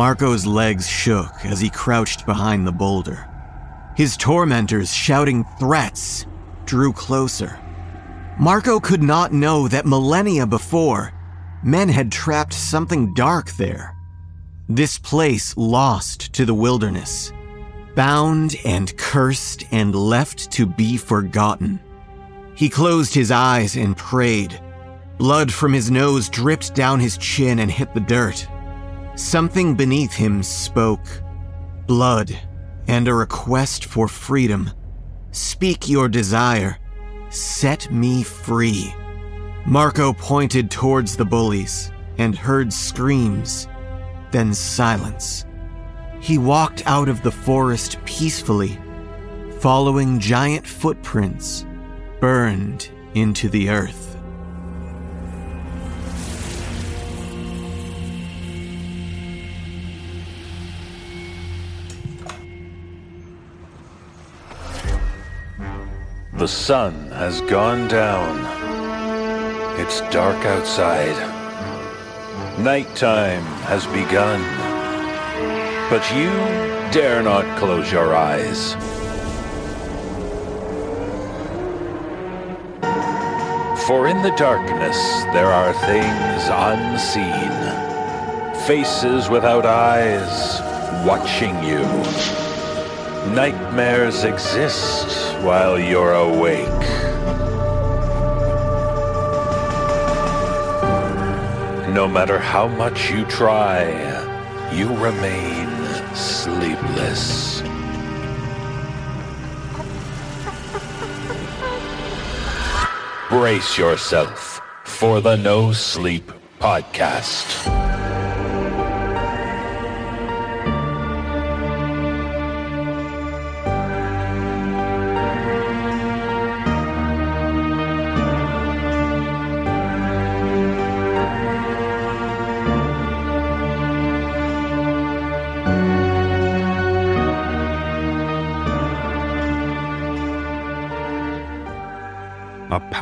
Marco's legs shook as he crouched behind the boulder. His tormentors, shouting threats, drew closer. Marco could not know that millennia before, men had trapped something dark there. This place lost to the wilderness, bound and cursed and left to be forgotten. He closed his eyes and prayed. Blood from his nose dripped down his chin and hit the dirt. Something beneath him spoke blood and a request for freedom. Speak your desire. Set me free. Marco pointed towards the bullies and heard screams, then silence. He walked out of the forest peacefully, following giant footprints burned into the earth. The sun has gone down. It's dark outside. Nighttime has begun. But you dare not close your eyes. For in the darkness there are things unseen, faces without eyes watching you. Nightmares exist while you're awake. No matter how much you try, you remain sleepless. Brace yourself for the No Sleep Podcast.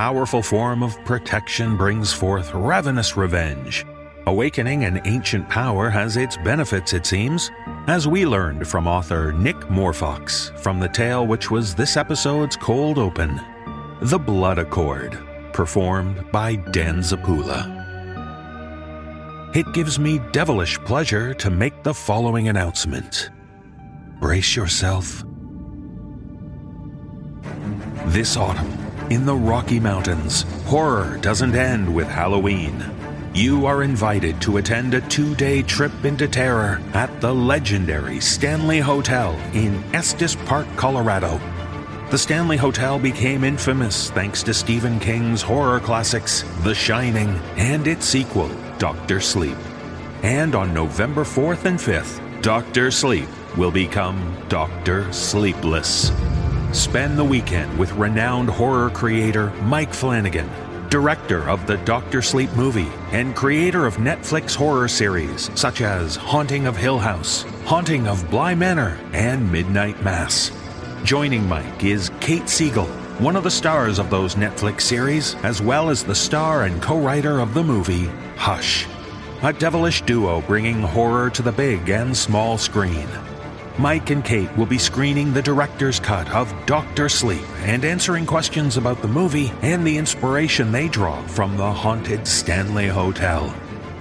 Powerful form of protection brings forth ravenous revenge. Awakening an ancient power has its benefits, it seems, as we learned from author Nick Moorefox from the tale which was this episode's cold open The Blood Accord, performed by Dan Zappulla. It gives me devilish pleasure to make the following announcement. Brace yourself. This autumn, in the Rocky Mountains, horror doesn't end with Halloween. You are invited to attend a two day trip into terror at the legendary Stanley Hotel in Estes Park, Colorado. The Stanley Hotel became infamous thanks to Stephen King's horror classics The Shining and its sequel, Doctor Sleep. And on November 4th and 5th, Doctor Sleep will become Doctor Sleepless. Spend the weekend with renowned horror creator Mike Flanagan, director of the Doctor Sleep movie and creator of Netflix horror series such as Haunting of Hill House, Haunting of Bly Manor, and Midnight Mass. Joining Mike is Kate Siegel, one of the stars of those Netflix series, as well as the star and co writer of the movie Hush. A devilish duo bringing horror to the big and small screen. Mike and Kate will be screening the director's cut of Doctor Sleep and answering questions about the movie and the inspiration they draw from the haunted Stanley Hotel.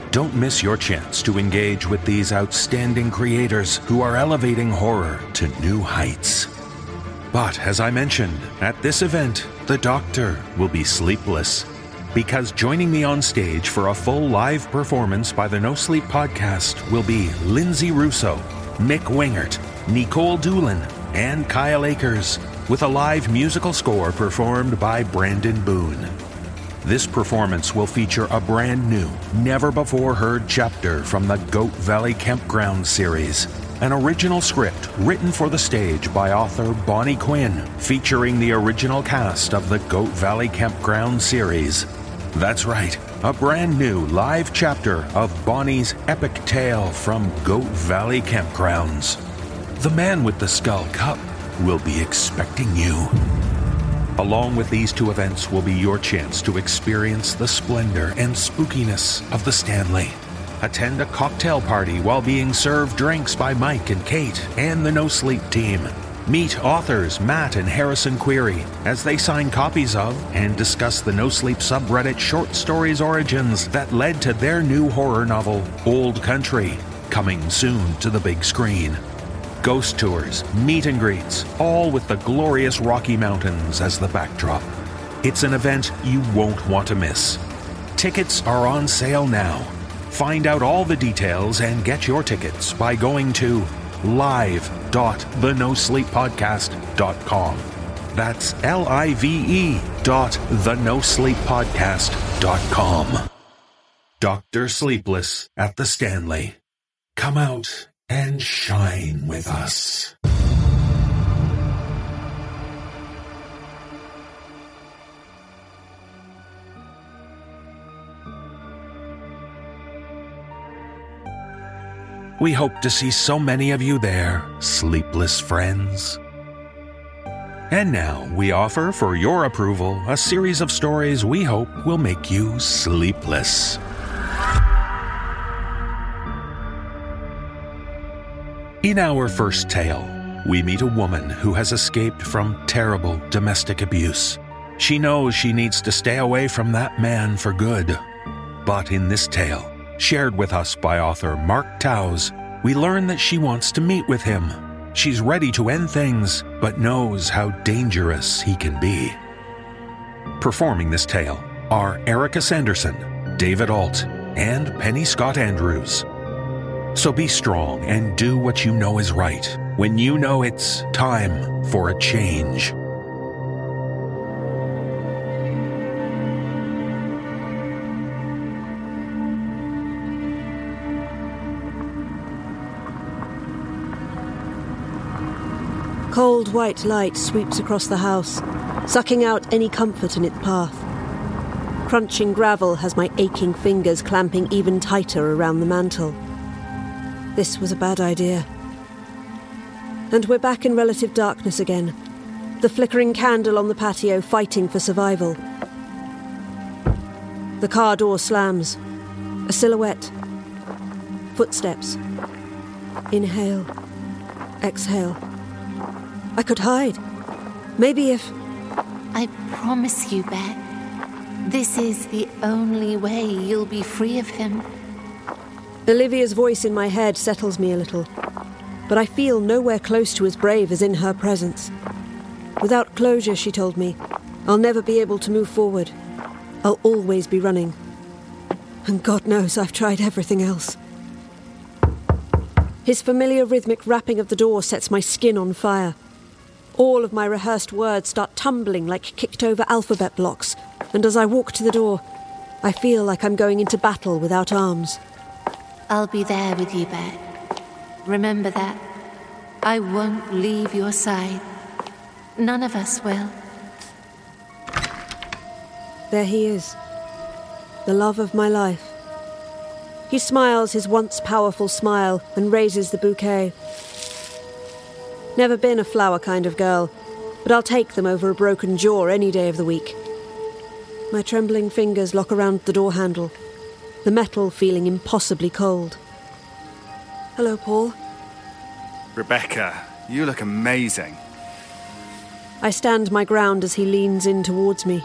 Don't miss your chance to engage with these outstanding creators who are elevating horror to new heights. But as I mentioned, at this event, the Doctor will be sleepless. Because joining me on stage for a full live performance by the No Sleep podcast will be Lindsay Russo, Mick Wingert, Nikolle Doolin, and Kyle Akers, with a live musical score performed by Brandon Boone. This performance will feature a brand new, never before heard chapter from the Goat Valley Campground series. An original script written for the stage by author Bonnie Quinn, featuring the original cast of the Goat Valley Campground series. That's right, a brand new live chapter of Bonnie's epic tale from Goat Valley Campgrounds. The man with the skull cup will be expecting you. Along with these two events will be your chance to experience the splendor and spookiness of the Stanley. attend a cocktail party while being served drinks by Mike and Kate and the No Sleep team. Meet authors Matt and Harrison Query as they sign copies of and discuss the No Sleep subreddit short stories origins that led to their new horror novel, Old Country, coming soon to the big screen. Ghost tours, meet and greets, all with the glorious Rocky Mountains as the backdrop. It's an event you won't want to miss. Tickets are on sale now. Find out all the details and get your tickets by going to live.thenosleeppodcast.com. That's L I V E dot thenosleeppodcast.com. Dr. Sleepless at the Stanley. Come out and shine with us. We hope to see so many of you there, sleepless friends. And now we offer for your approval a series of stories we hope will make you sleepless. In our first tale, we meet a woman who has escaped from terrible domestic abuse. She knows she needs to stay away from that man for good. But in this tale, shared with us by author Mark Towse, we learn that she wants to meet with him. She's ready to end things, but knows how dangerous he can be. Performing this tale are Erika Sanderson, David Ault, and Penny Scott Andrews. So be strong and do what you know is right when you know it's time for a change. Cold white light sweeps across the house, sucking out any comfort in its path. Crunching gravel has my aching fingers clamping even tighter around the mantel. This was a bad idea. And we're back in relative darkness again. The flickering candle on the patio fighting for survival. The car door slams. A silhouette. Footsteps. Inhale. Exhale. I could hide. Maybe if. I promise you, Bec. This is the only way you'll be free of him. Olivia's voice in my head settles me a little, but I feel nowhere close to as brave as in her presence. Without closure, she told me, I'll never be able to move forward. I'll always be running. And God knows I've tried everything else. His familiar rhythmic rapping of the door sets my skin on fire. All of my rehearsed words start tumbling like kicked over alphabet blocks, and as I walk to the door, I feel like I'm going into battle without arms. I'll be there with you, Bec. Remember that. I won't leave your side. None of us will. There he is, the love of my life. He smiles his once powerful smile and raises the bouquet. Never been a flower kind of girl, but I'll take them over a broken jaw any day of the week. My trembling fingers lock around the door handle, the metal feeling impossibly cold. Hello, Paul. Rebecca, you look amazing. I stand my ground as he leans in towards me,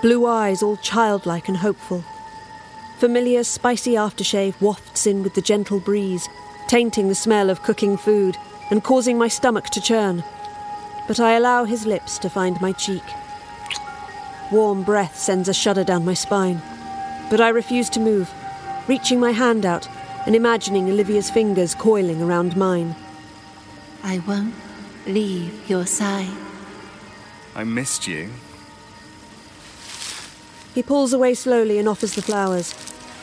blue eyes all childlike and hopeful. Familiar spicy aftershave wafts in with the gentle breeze, tainting the smell of cooking food and causing my stomach to churn. But I allow his lips to find my cheek. Warm breath sends a shudder down my spine, but I refuse to move, reaching my hand out and imagining Olivia's fingers coiling around mine. I won't leave your side. I missed you. He pulls away slowly and offers the flowers,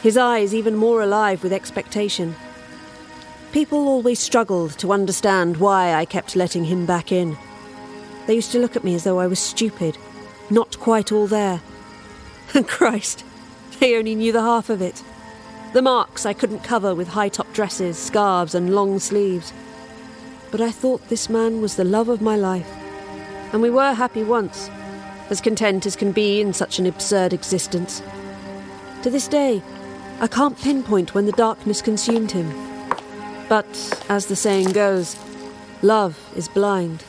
his eyes even more alive with expectation. People always struggled to understand why I kept letting him back in. They used to look at me as though I was stupid, not quite all there. And Christ, they only knew the half of it. The marks I couldn't cover with high top dresses, scarves, and long sleeves. But I thought this man was the love of my life. And we were happy once, as content as can be in such an absurd existence. To this day, I can't pinpoint when the darkness consumed him. But, as the saying goes, love is blind.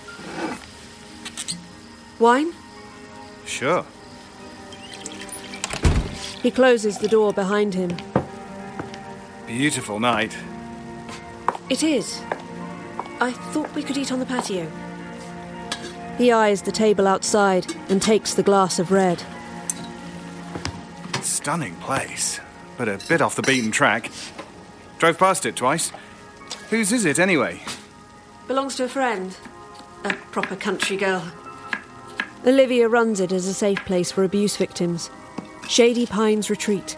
Wine? Sure. He closes the door behind him. Beautiful night. It is. I thought we could eat on the patio. He eyes the table outside and takes the glass of red. Stunning place, but a bit off the beaten track. Drove past it twice. Whose is it anyway? Belongs to a friend. A proper country girl. Olivia runs it as a safe place for abuse victims. Shady Pines Retreat.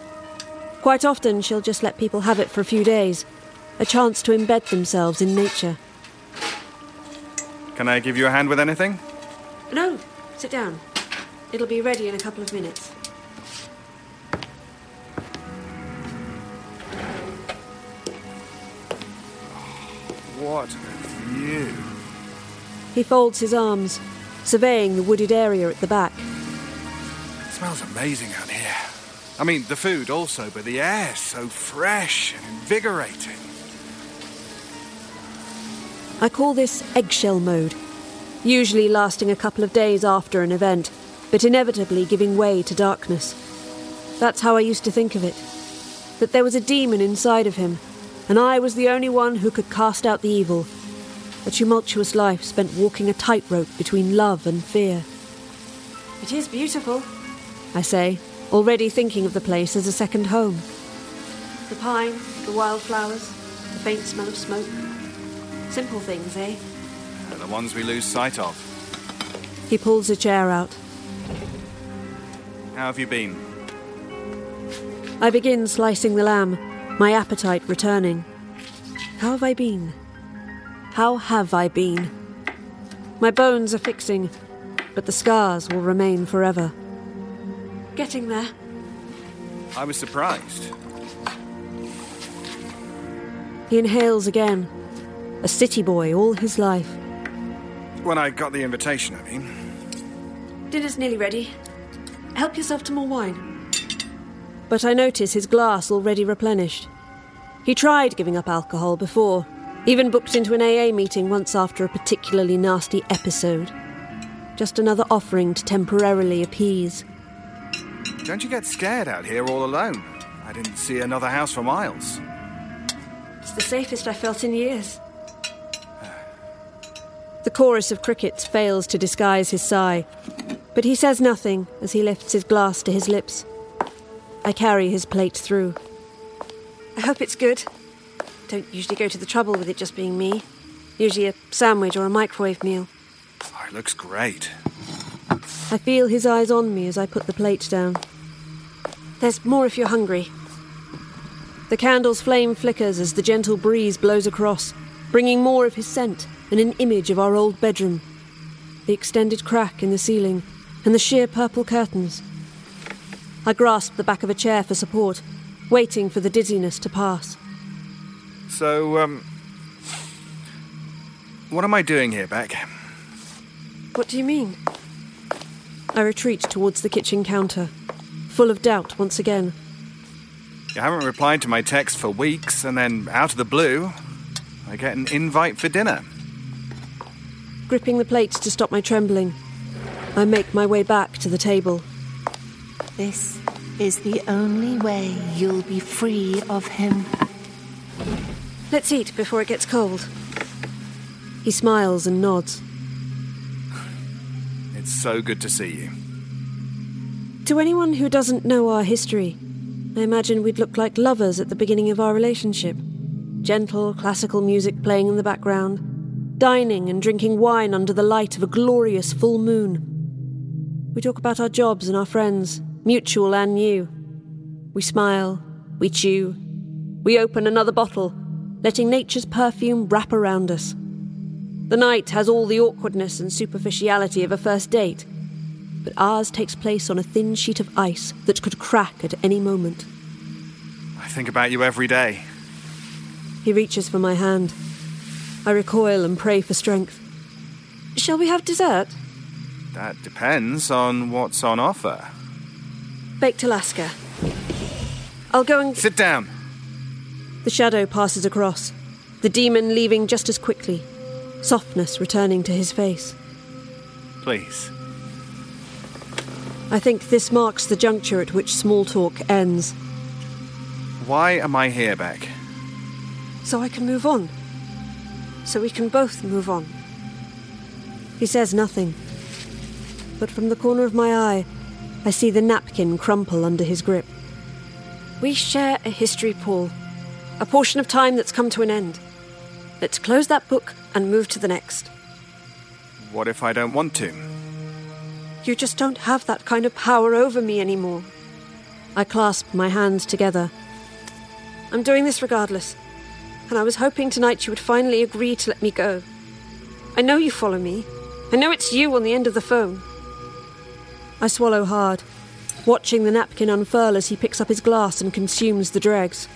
Quite often, she'll just let people have it for a few days, a chance to embed themselves in nature. Can I give you a hand with anything? No, sit down. It'll be ready in a couple of minutes. What a view. He folds his arms, surveying the wooded area at the back. Smells amazing out here. I mean, the food also, but the air so fresh and invigorating. I call this eggshell mode, usually lasting a couple of days after an event, but inevitably giving way to darkness. That's how I used to think of it. That there was a demon inside of him, and I was the only one who could cast out the evil. A tumultuous life spent walking a tightrope between love and fear. It is beautiful, I say, already thinking of the place as a second home. The pine, the wildflowers, the faint smell of smoke. Simple things, eh? They're the ones we lose sight of. He pulls a chair out. How have you been? I begin slicing the lamb, my appetite returning. How have I been? How have I been? My bones are fixing, but the scars will remain forever. Getting there. I was surprised. He inhales again. A city boy all his life. When I got the invitation, I mean. Dinner's nearly ready. Help yourself to more wine. But I notice his glass already replenished. He tried giving up alcohol before, even booked into an AA meeting once after a particularly nasty episode. Just another offering to temporarily appease. Don't you get scared out here all alone? I didn't see another house for miles. It's the safest I've felt in years. The chorus of crickets fails to disguise his sigh, but he says nothing as he lifts his glass to his lips. I carry his plate through. I hope it's good. Don't usually go to the trouble with it just being me. Usually a sandwich or a microwave meal. Oh, it looks great. I feel his eyes on me as I put the plate down. There's more if you're hungry. The candle's flame flickers as the gentle breeze blows across, bringing more of his scent and an image of our old bedroom. The extended crack in the ceiling and the sheer purple curtains. I grasp the back of a chair for support, waiting for the dizziness to pass. So, um. What am I doing here, Bec? What do you mean? I retreat towards the kitchen counter, full of doubt once again. You haven't replied to my text for weeks, and then out of the blue, I get an invite for dinner. Gripping the plates to stop my trembling, I make my way back to the table. This is the only way you'll be free of him. Let's eat before it gets cold. He smiles and nods. It's so good to see you. To anyone who doesn't know our history, I imagine we'd look like lovers at the beginning of our relationship. Gentle classical music playing in the background, dining and drinking wine under the light of a glorious full moon. We talk about our jobs and our friends, mutual and new. We smile, we chew, we open another bottle, letting nature's perfume wrap around us. The night has all the awkwardness and superficiality of a first date, but ours takes place on a thin sheet of ice that could crack at any moment. I think about you every day. He reaches for my hand. I recoil and pray for strength. Shall we have dessert? That depends on what's on offer. Baked Alaska. I'll go and. Sit down. The shadow passes across, the demon leaving just as quickly, softness returning to his face. Please. I think this marks the juncture at which small talk ends, Why am I here, Bec? so I can move on. So we can both move on. He says nothing, but from the corner of my eye, I see the napkin crumple under his grip. We share a history, Paul, a portion of time that's come to an end. Let's close that book and move to the next. What if I don't want to? You just don't have that kind of power over me anymore. I clasped my hands together. I'm doing this regardless, and I was hoping tonight you would finally agree to let me go. I know you follow me. I know it's you on the end of the phone. I swallow hard, watching the napkin unfurl as he picks up his glass and consumes the dregs.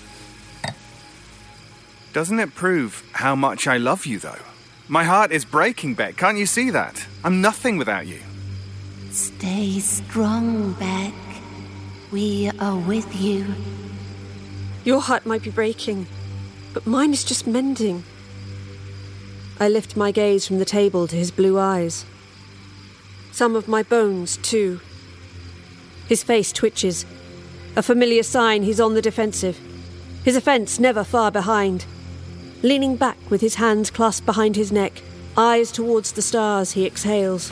Doesn't it prove how much I love you, though? My heart is breaking, Bec. Can't you see that? I'm nothing without you. Stay strong, Bec. We are with you. Your heart might be breaking, but mine is just mending. I lift my gaze from the table to his blue eyes. Some of my bones, too. His face twitches, a familiar sign he's on the defensive. His offence never far behind. Leaning back with his hands clasped behind his neck, eyes towards the stars, he exhales.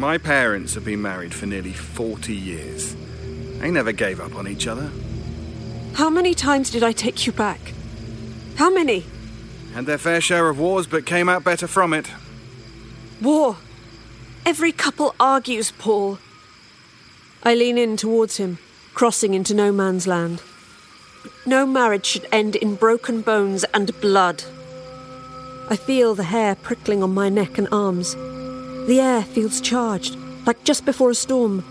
My parents have been married for nearly 40 years. They never gave up on each other. How many times did I take you back? How many? Had their fair share of wars, but came out better from it. War. Every couple argues, Paul. I lean in towards him, crossing into no man's land. No marriage should end in broken bones and blood. I feel the hair prickling on my neck and arms. The air feels charged, like just before a storm.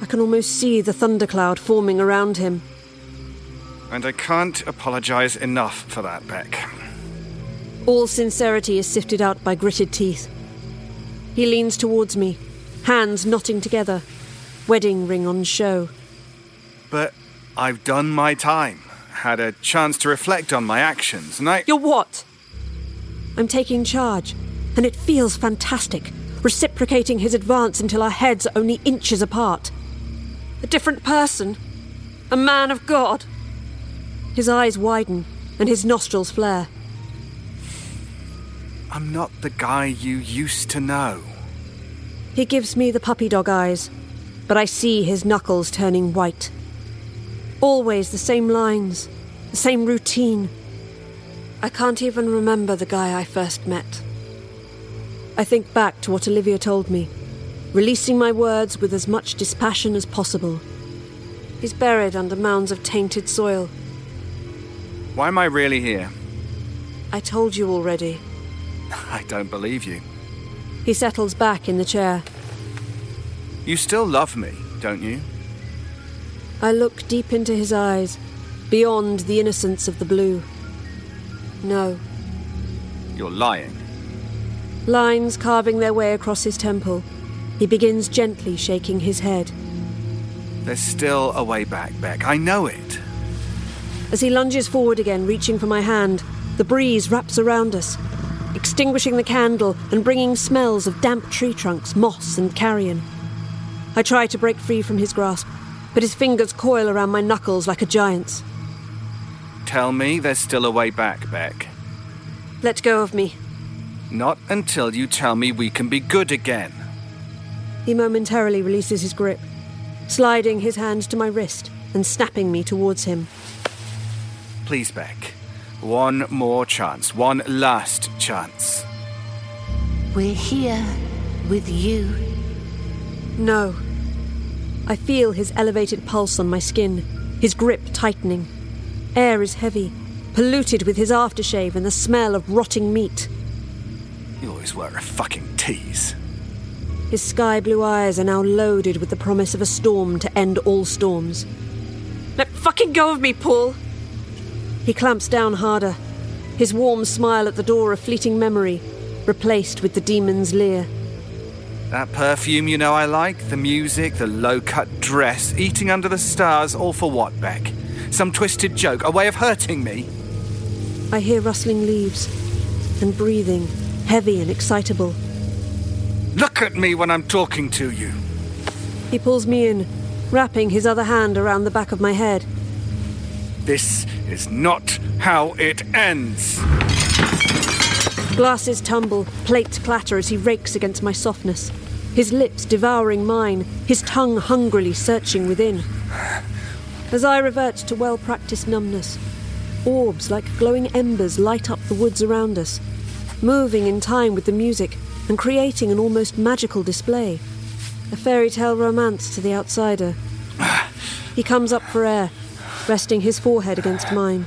I can almost see the thundercloud forming around him. And I can't apologize enough for that, Bec. All sincerity is sifted out by gritted teeth. He leans towards me, hands knotting together, wedding ring on show. But I've done my time, had a chance to reflect on my actions, and I. You're what? I'm taking charge, and it feels fantastic, reciprocating his advance until our heads are only inches apart. A different person, a man of God. His eyes widen, and his nostrils flare. I'm not the guy you used to know. He gives me the puppy dog eyes, but I see his knuckles turning white. Always the same lines, the same routine. I can't even remember the guy I first met. I think back to what Olivia told me, releasing my words with as much dispassion as possible. He's buried under mounds of tainted soil. Why am I really here? I told you already. I don't believe you. He settles back in the chair. You still love me, don't you? I look deep into his eyes, beyond the innocence of the blue. No. You're lying. Lines carving their way across his temple. He begins gently shaking his head. There's still a way back, Bec. I know it. As he lunges forward again, reaching for my hand, the breeze wraps around us, extinguishing the candle and bringing smells of damp tree trunks, moss, and carrion. I try to break free from his grasp, but his fingers coil around my knuckles like a giant's. Tell me there's still a way back, Bec. Let go of me. Not until you tell me we can be good again. He momentarily releases his grip, sliding his hand to my wrist and snapping me towards him. Please, Bec. One more chance. One last chance. We're here with you. No. I feel his elevated pulse on my skin, his grip tightening. Air is heavy, polluted with his aftershave and the smell of rotting meat. You always were a fucking tease. His sky blue eyes are now loaded with the promise of a storm to end all storms. Let fucking go of me, Paul! He clamps down harder, his warm smile at the door a fleeting memory, replaced with the demon's leer. That perfume you know I like, the music, the low cut dress, eating under the stars, all for what, Bec? Some twisted joke, a way of hurting me? I hear rustling leaves and breathing, heavy and excitable. Look at me when I'm talking to you. He pulls me in, wrapping his other hand around the back of my head. This is not how it ends. Glasses tumble, plates clatter as he rakes against my softness, his lips devouring mine, his tongue hungrily searching within. As I revert to well practiced numbness, orbs like glowing embers light up the woods around us, moving in time with the music and creating an almost magical display. A fairy tale romance to the outsider. He comes up for air, resting his forehead against mine.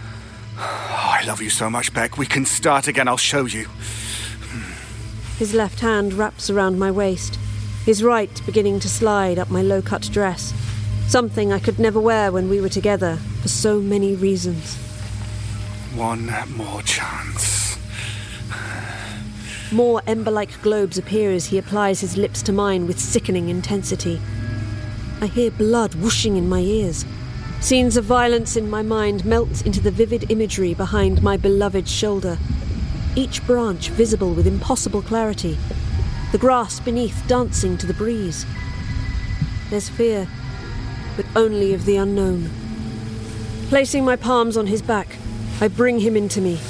Oh, I love you so much, Bec. We can start again. I'll show you. His left hand wraps around my waist, his right beginning to slide up my low cut dress. Something I could never wear when we were together for so many reasons. One more chance. More ember like globes appear as he applies his lips to mine with sickening intensity. I hear blood whooshing in my ears. Scenes of violence in my mind melt into the vivid imagery behind my beloved's shoulder, each branch visible with impossible clarity, the grass beneath dancing to the breeze. There's fear, but only of the unknown. Placing my palms on his back, I bring him into me.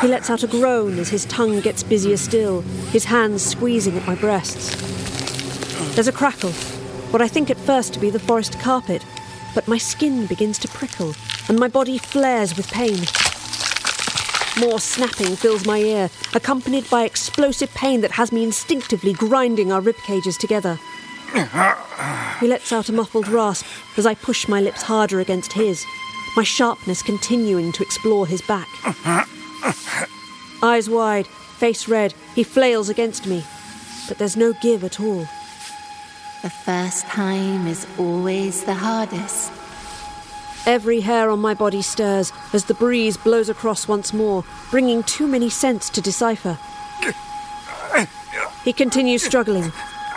He lets out a groan as his tongue gets busier still, his hands squeezing at my breasts. There's a crackle, what I think at first to be the forest carpet, but my skin begins to prickle and my body flares with pain. More snapping fills my ear, accompanied by explosive pain that has me instinctively grinding our rib cages together. He lets out a muffled rasp as I push my lips harder against his, my sharpness continuing to explore his back. Eyes wide, face red, he flails against me, but there's no give at all. The first time is always the hardest. Every hair on my body stirs as the breeze blows across once more, bringing too many scents to decipher. He continues struggling,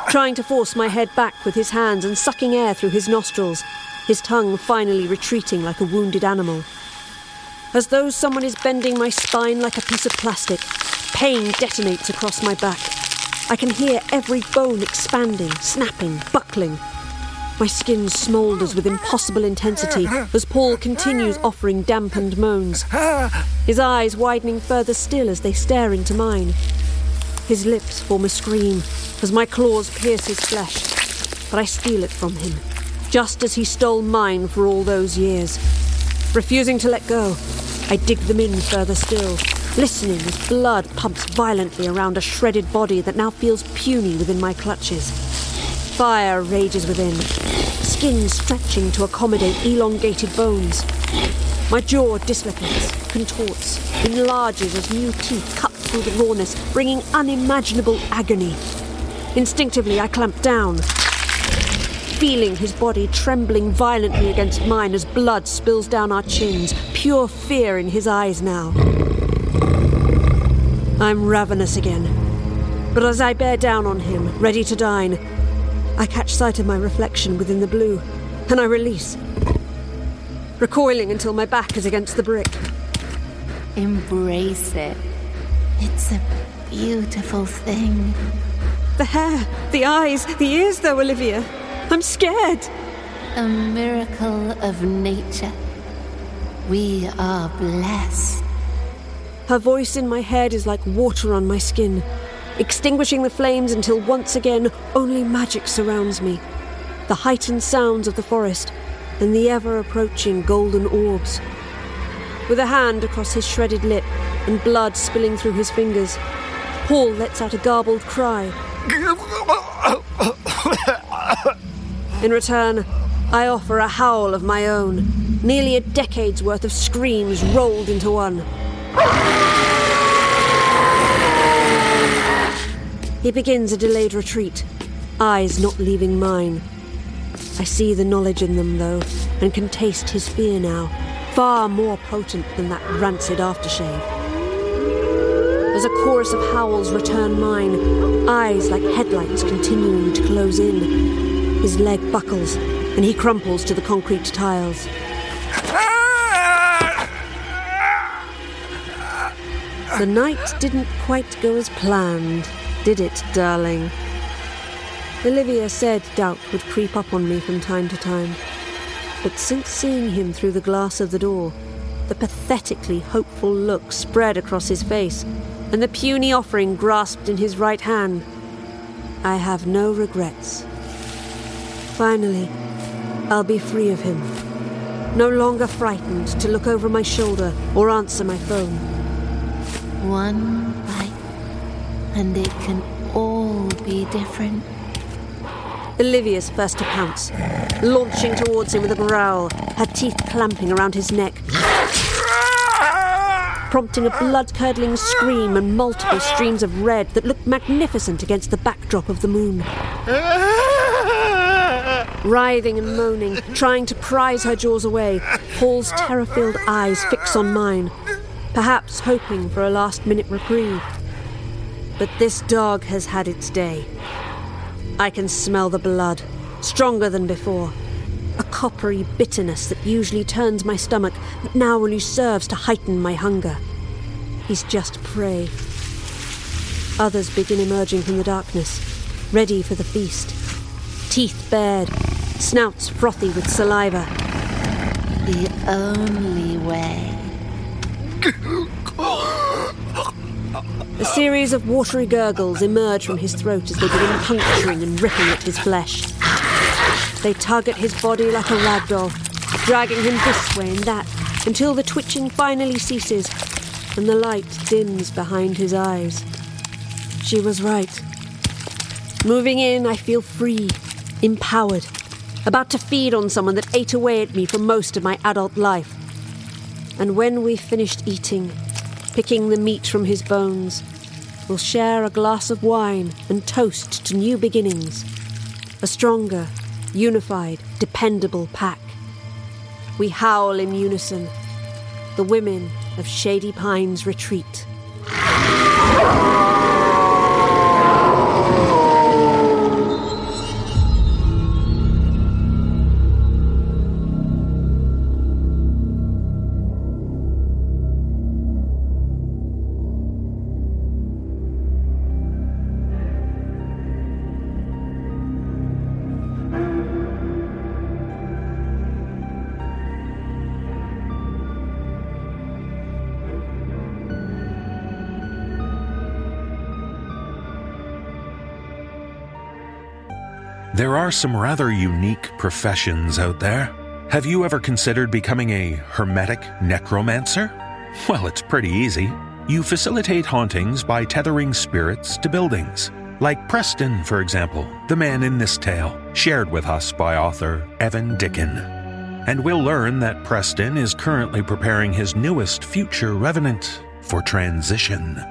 trying to force my head back with his hands and sucking air through his nostrils, his tongue finally retreating like a wounded animal. As though someone is bending my spine like a piece of plastic, pain detonates across my back. I can hear every bone expanding, snapping, buckling. My skin smoulders with impossible intensity as Paul continues offering dampened moans, his eyes widening further still as they stare into mine. His lips form a scream as my claws pierce his flesh, but I steal it from him, just as he stole mine for all those years. Refusing to let go, I dig them in further still, listening as blood pumps violently around a shredded body that now feels puny within my clutches. Fire rages within, skin stretching to accommodate elongated bones. My jaw dislocates, contorts, enlarges as new teeth cut through the rawness, bringing unimaginable agony. Instinctively, I clamp down, feeling his body trembling violently against mine as blood spills down our chins, pure fear in his eyes now. I'm ravenous again. But as I bear down on him, ready to dine, I catch sight of my reflection within the blue, and I release, recoiling until my back is against the brick. Embrace it. It's a beautiful thing. The hair, the eyes, the ears, though, Olivia. I'm scared. A miracle of nature. We are blessed. Her voice in my head is like water on my skin, extinguishing the flames until once again only magic surrounds me. The heightened sounds of the forest and the ever approaching golden orbs. With a hand across his shredded lip and blood spilling through his fingers, Paul lets out a garbled cry. In return, I offer a howl of my own, nearly a decade's worth of screams rolled into one. He begins a delayed retreat, eyes not leaving mine. I see the knowledge in them, though, and can taste his fear now, far more potent than that rancid aftershave. as a chorus of howls return mine, eyes like headlights continuing to close in. His leg buckles, and he crumples to the concrete tiles. The night didn't quite go as planned, did it, darling? Olivia said doubt would creep up on me from time to time. But since seeing him through the glass of the door, the pathetically hopeful look spread across his face, and the puny offering grasped in his right hand, I have no regrets. Finally, I'll be free of him. No longer frightened to look over my shoulder or answer my phone. One bite, and it can all be different. Olivia's first to pounce, launching towards him with a growl, her teeth clamping around his neck, prompting a blood curdling scream and multiple streams of red that looked magnificent against the backdrop of the moon. Writhing and moaning, trying to prise her jaws away, Paul's terror filled eyes fix on mine, perhaps hoping for a last minute reprieve. But this dog has had its day. I can smell the blood, stronger than before. A coppery bitterness that usually turns my stomach, but now only serves to heighten my hunger. He's just prey. Others begin emerging from the darkness, ready for the feast. Teeth bared, snouts frothy with saliva. The only way. A series of watery gurgles emerge from his throat as they begin puncturing and ripping at his flesh. They tug at his body like a rag doll, dragging him this way and that until the twitching finally ceases and the light dims behind his eyes. She was right. Moving in, I feel free, empowered, about to feed on someone that ate away at me for most of my adult life. And when we've finished eating, picking the meat from his bones, we'll share a glass of wine and toast to new beginnings. A stronger, unified, dependable pack. We howl in unison. The women of Shady Pines retreat. There are some rather unique professions out there. Have you ever considered becoming a hermetic necromancer? Well, it's pretty easy. You facilitate hauntings by tethering spirits to buildings. Like Preston, for example, the man in this tale, shared with us by author Evan Dicken. And we'll learn that Preston is currently preparing his newest future revenant for transition.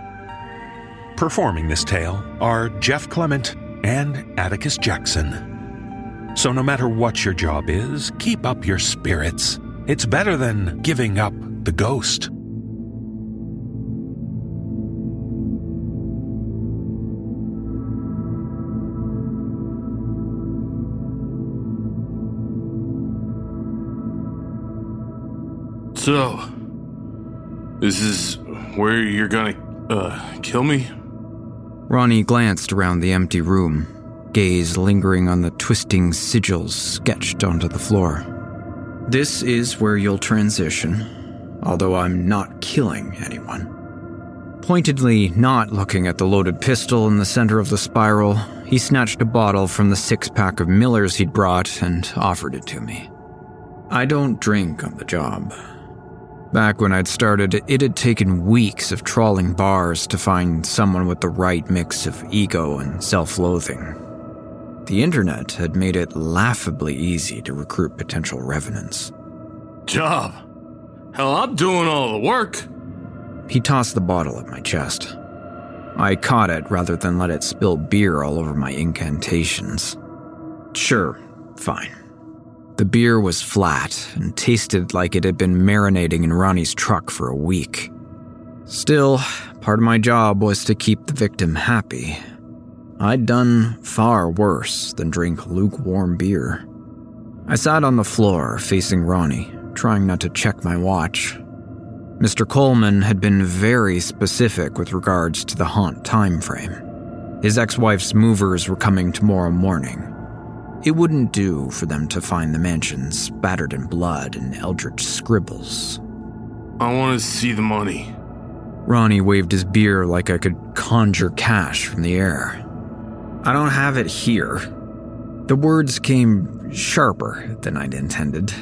Performing this tale are Jeff Clement and Atticus Jackson. So, no matter what your job is, keep up your spirits. It's better than giving up the ghost. So, this is where you're gonna, uh, kill me? Ronnie glanced around the empty room, gaze lingering on the twisting sigils sketched onto the floor. This is where you'll transition, although I'm not killing anyone. Pointedly not looking at the loaded pistol in the center of the spiral, he snatched a bottle from the six pack of Millers he'd brought and offered it to me. I don't drink on the job. Back when I'd started, it had taken weeks of trawling bars to find someone with the right mix of ego and self loathing. The internet had made it laughably easy to recruit potential revenants. Job? Hell, I'm doing all the work. He tossed the bottle at my chest. I caught it rather than let it spill beer all over my incantations. Sure, fine. The beer was flat and tasted like it had been marinating in Ronnie's truck for a week. Still, part of my job was to keep the victim happy. I'd done far worse than drink lukewarm beer. I sat on the floor facing Ronnie, trying not to check my watch. Mr. Coleman had been very specific with regards to the haunt time frame. His ex-wife's movers were coming tomorrow morning. It wouldn't do for them to find the mansion spattered in blood and eldritch scribbles. I want to see the money. Ronnie waved his beer like I could conjure cash from the air. I don't have it here. The words came sharper than I'd intended.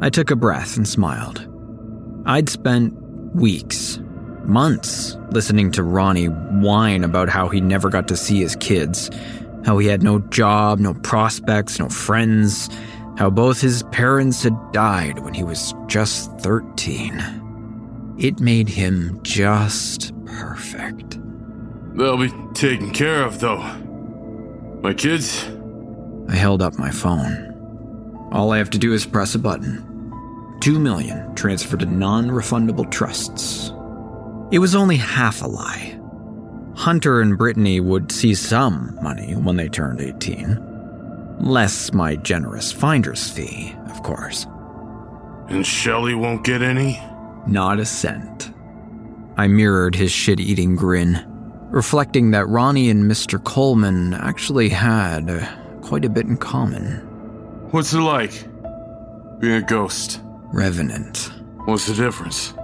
I took a breath and smiled. I'd spent weeks, months, listening to Ronnie whine about how he never got to see his kids, how he had no job, no prospects, no friends, how both his parents had died when he was just 13. It made him just perfect. They'll be taken care of, though. My kids? I held up my phone. All I have to do is press a button. Two million transferred to non refundable trusts. It was only half a lie. Hunter and Brittany would see some money when they turned 18. Less my generous finder's fee, of course. And Shelley won't get any? Not a cent. I mirrored his shit eating grin, reflecting that Ronnie and Mr. Coleman actually had uh, quite a bit in common. What's it like? Being a ghost. Revenant. What's the difference?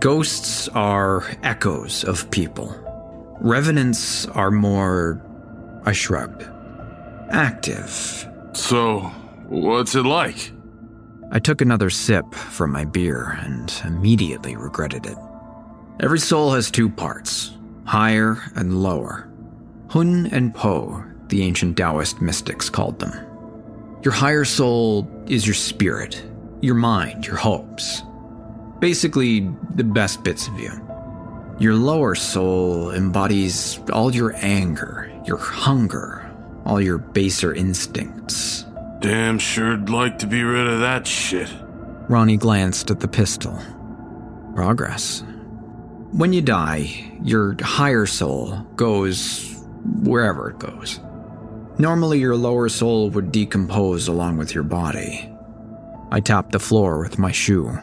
Ghosts are echoes of people. Revenants are more. I shrugged. Active. So, what's it like? I took another sip from my beer and immediately regretted it. Every soul has two parts higher and lower. Hun and Po, the ancient Taoist mystics called them. Your higher soul is your spirit, your mind, your hopes. Basically, the best bits of you. Your lower soul embodies all your anger, your hunger, all your baser instincts. Damn sure'd like to be rid of that shit. Ronnie glanced at the pistol. Progress. When you die, your higher soul goes wherever it goes. Normally, your lower soul would decompose along with your body. I tapped the floor with my shoe.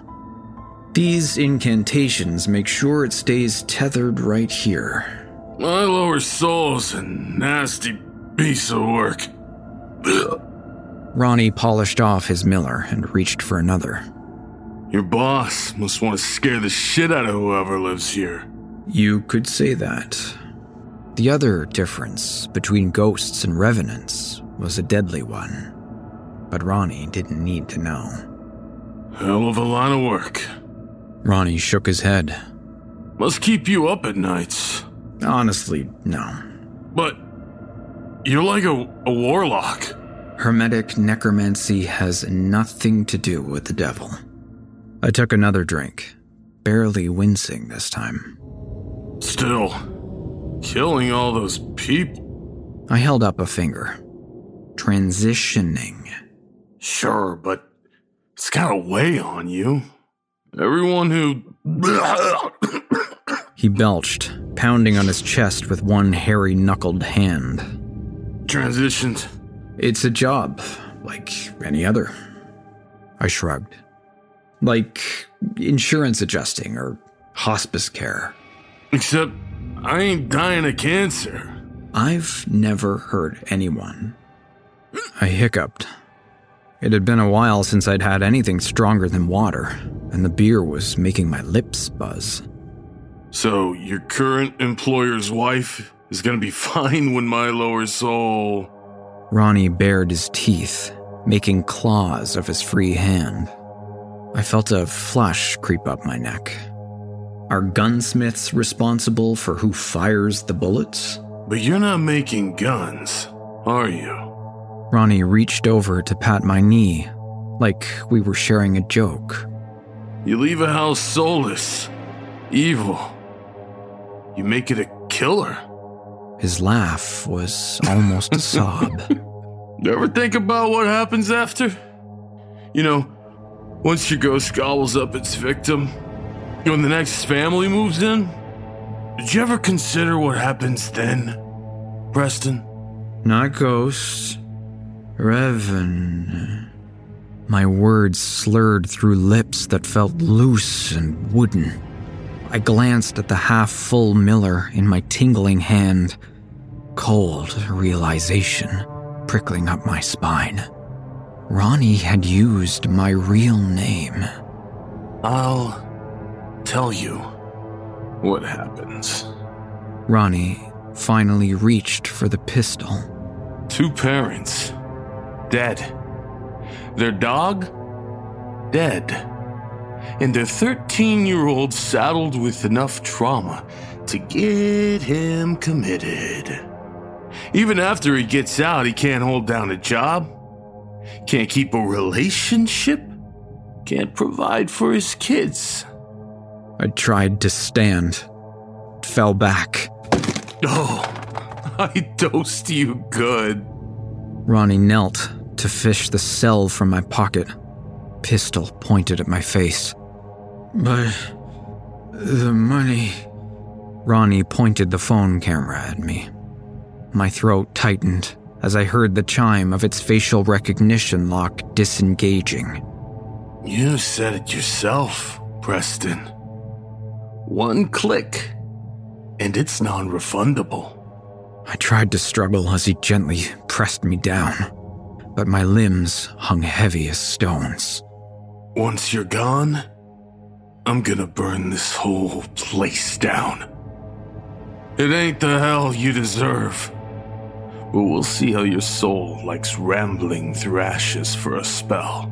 These incantations make sure it stays tethered right here. My lower soul's a nasty piece of work. Ronnie polished off his Miller and reached for another. Your boss must want to scare the shit out of whoever lives here. You could say that. The other difference between ghosts and revenants was a deadly one. But Ronnie didn't need to know. Hell of a lot of work. Ronnie shook his head. Must keep you up at nights. Honestly, no. But you're like a, a warlock. Hermetic necromancy has nothing to do with the devil. I took another drink, barely wincing this time. Still, killing all those people. I held up a finger. Transitioning. Sure, but it's got a weigh on you. Everyone who. He belched, pounding on his chest with one hairy knuckled hand. Transitioned. It's a job, like any other. I shrugged. Like insurance adjusting or hospice care. Except I ain't dying of cancer. I've never heard anyone. I hiccuped. It had been a while since I'd had anything stronger than water, and the beer was making my lips buzz. So, your current employer's wife is gonna be fine when my lower soul. Ronnie bared his teeth, making claws of his free hand. I felt a flush creep up my neck. Are gunsmiths responsible for who fires the bullets? But you're not making guns, are you? Ronnie reached over to pat my knee, like we were sharing a joke. You leave a house soulless, evil. You make it a killer. His laugh was almost a sob. You Ever think about what happens after? You know, once your ghost gobbles up its victim, When the next family moves in, did you ever consider what happens then, Preston? Not ghosts. Revan. My words slurred through lips that felt loose and wooden. I glanced at the half full Miller in my tingling hand. Cold realization prickling up my spine. Ronnie had used my real name. I'll tell you what happens. Ronnie finally reached for the pistol. Two parents, dead. Their dog, dead. And their 13 year old saddled with enough trauma to get him committed. Even after he gets out, he can't hold down a job, can't keep a relationship, can't provide for his kids. I tried to stand, fell back. Oh, I dosed you good. Ronnie knelt to fish the cell from my pocket, pistol pointed at my face. But the money. Ronnie pointed the phone camera at me. My throat tightened as I heard the chime of its facial recognition lock disengaging. You said it yourself, Preston. One click, and it's non refundable. I tried to struggle as he gently pressed me down, but my limbs hung heavy as stones. Once you're gone, I'm gonna burn this whole place down. It ain't the hell you deserve. But we'll see how your soul likes rambling through ashes for a spell.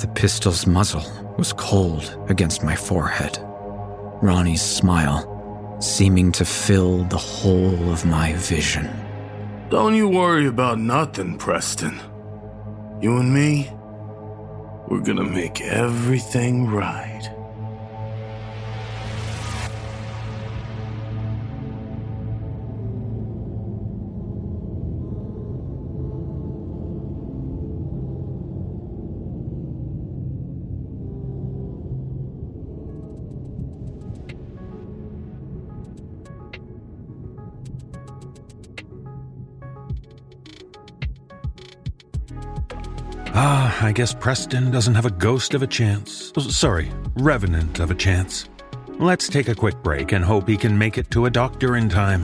The pistol's muzzle was cold against my forehead. Ronnie's smile seeming to fill the whole of my vision. Don't you worry about nothing, Preston. You and me, we're gonna make everything right. Ah, I guess Preston doesn't have a ghost of a chance. Sorry, revenant of a chance. Let's take a quick break and hope he can make it to a doctor in time.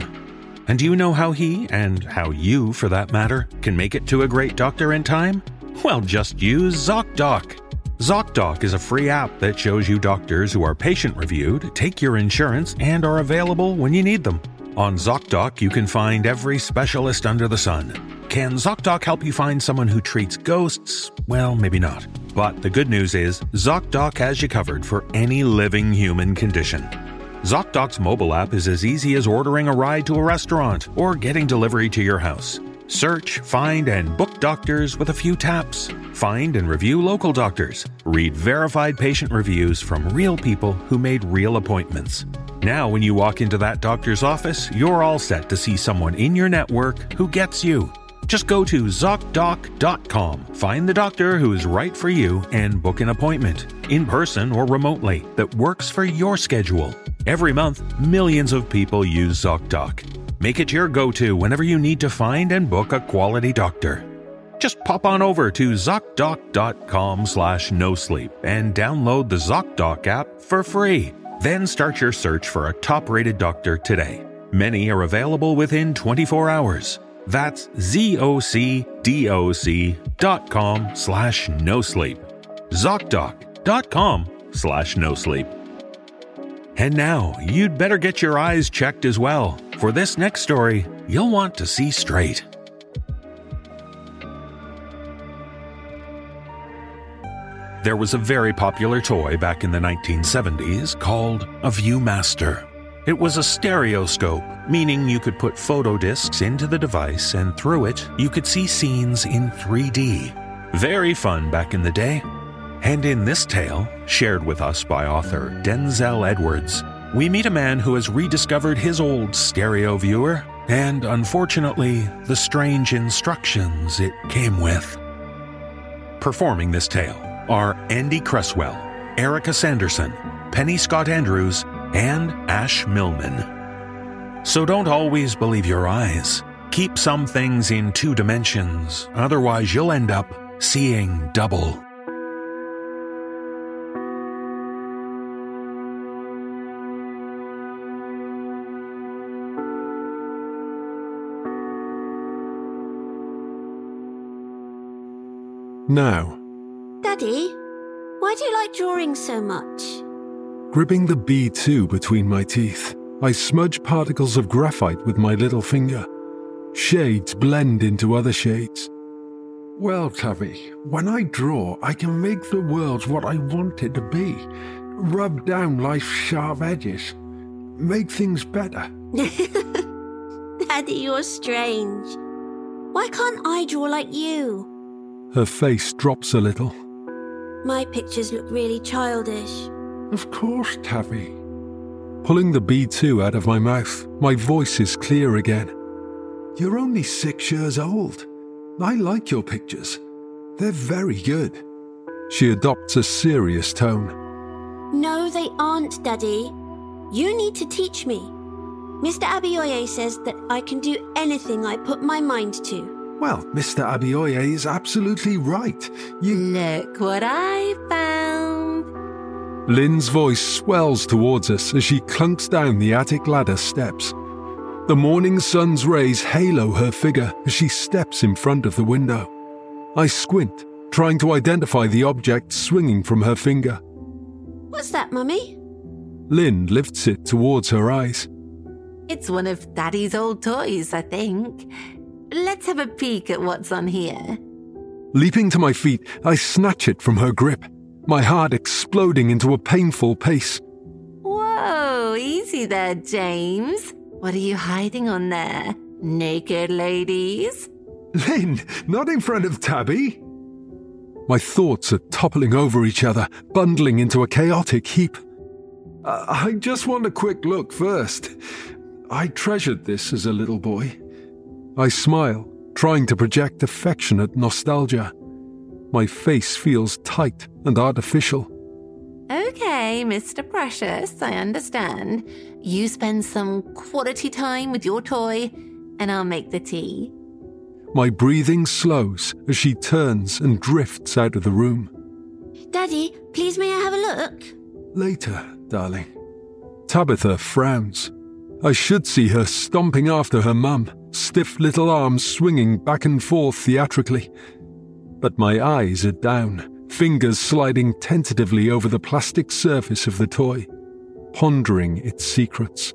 And do you know how he, and how you for that matter, can make it to a great doctor in time? Well, just use ZocDoc. ZocDoc is a free app that shows you doctors who are patient reviewed, take your insurance, and are available when you need them. On ZocDoc, you can find every specialist under the sun. Can ZocDoc help you find someone who treats ghosts? Well, maybe not. But the good news is, ZocDoc has you covered for any living human condition. ZocDoc's mobile app is as easy as ordering a ride to a restaurant or getting delivery to your house. Search, find, and book doctors with a few taps. Find and review local doctors. Read verified patient reviews from real people who made real appointments. Now, when you walk into that doctor's office, you're all set to see someone in your network who gets you. Just go to ZocDoc.com, find the doctor who is right for you, and book an appointment, in person or remotely, that works for your schedule. Every month, millions of people use ZocDoc. Make it your go to whenever you need to find and book a quality doctor. Just pop on over to ZocDoc.com slash no sleep and download the ZocDoc app for free. Then start your search for a top rated doctor today. Many are available within 24 hours. That's zocdoc.com slash no sleep. ZocDoc.com slash no sleep. And now, you'd better get your eyes checked as well. For this next story, you'll want to see straight. There was a very popular toy back in the 1970s called a Viewmaster. It was a stereoscope, meaning you could put photo discs into the device and through it, you could see scenes in 3D. Very fun back in the day. And in this tale, shared with us by author Denzel Edwards, we meet a man who has rediscovered his old stereo viewer and, unfortunately, the strange instructions it came with. Performing this tale are Andy Cresswell, Erika Sanderson, Penny Scott Andrews, and Ash Millman. So don't always believe your eyes. Keep some things in two dimensions, otherwise, you'll end up seeing double. Now, Daddy, why do you like drawing so much? gripping the B2 between my teeth, I smudge particles of graphite with my little finger. Shades blend into other shades. Well, Tabby, when I draw, I can make the world what I want it to be. Rub down life's sharp edges. Make things better. Daddy, you're strange. Why can't I draw like you? Her face drops a little. My pictures look really childish. Of course, Tabby. Pulling the B2 out of my mouth, my voice is clear again. You're only six years old. I like your pictures. They're very good. She adopts a serious tone. No, they aren't, Daddy. You need to teach me. Mr. Abioye says that I can do anything I put my mind to. Well, Mr. Abioye is absolutely right. You. Look what I found. Linh's voice swells towards us as she clunks down the attic ladder steps. The morning sun's rays halo her figure as she steps in front of the window. I squint, trying to identify the object swinging from her finger. What's that, Mummy? Lynn lifts it towards her eyes. It's one of Daddy's old toys, I think. Let's have a peek at what's on here. Leaping to my feet, I snatch it from her grip, my heart exploding into a painful pace. Whoa, easy there, James. What are you hiding on there? Naked ladies? Linh, not in front of Tabby. My thoughts are toppling over each other, bundling into a chaotic heap. I I just want a quick look first. I treasured this as a little boy. I smile, trying to project affectionate nostalgia. My face feels tight and artificial. Okay, Mr. Precious, I understand. You spend some quality time with your toy, and I'll make the tea. My breathing slows as she turns and drifts out of the room. Daddy, please may I have a look? Later, darling. Tabitha frowns. I should see her stomping after her mum, stiff little arms swinging back and forth theatrically. But my eyes are down, fingers sliding tentatively over the plastic surface of the toy, pondering its secrets.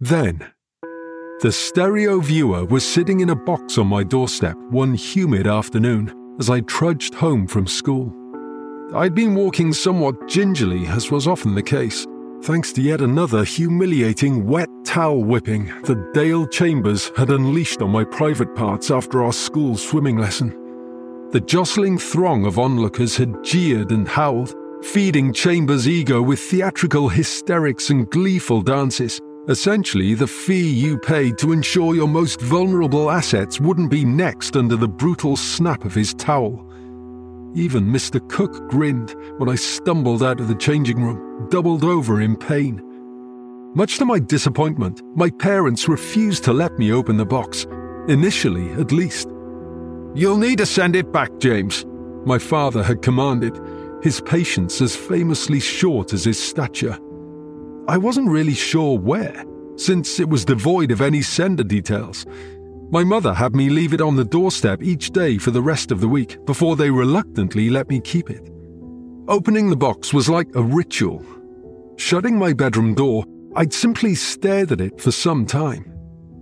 Then, the stereo viewer was sitting in a box on my doorstep one humid afternoon as I trudged home from school. I'd been walking somewhat gingerly, as was often the case, thanks to yet another humiliating wet towel whipping that Dale Chambers had unleashed on my private parts after our school swimming lesson. The jostling throng of onlookers had jeered and howled, feeding Chambers' ego with theatrical hysterics and gleeful dances. Essentially, the fee you paid to ensure your most vulnerable assets wouldn't be next under the brutal snap of his towel. Even Mr. Cook grinned when I stumbled out of the changing room, doubled over in pain. Much to my disappointment, my parents refused to let me open the box, initially at least. You'll need to send it back, James, my father had commanded, his patience as famously short as his stature. I wasn't really sure where, since it was devoid of any sender details. My mother had me leave it on the doorstep each day for the rest of the week before they reluctantly let me keep it. Opening the box was like a ritual. Shutting my bedroom door, I'd simply stared at it for some time.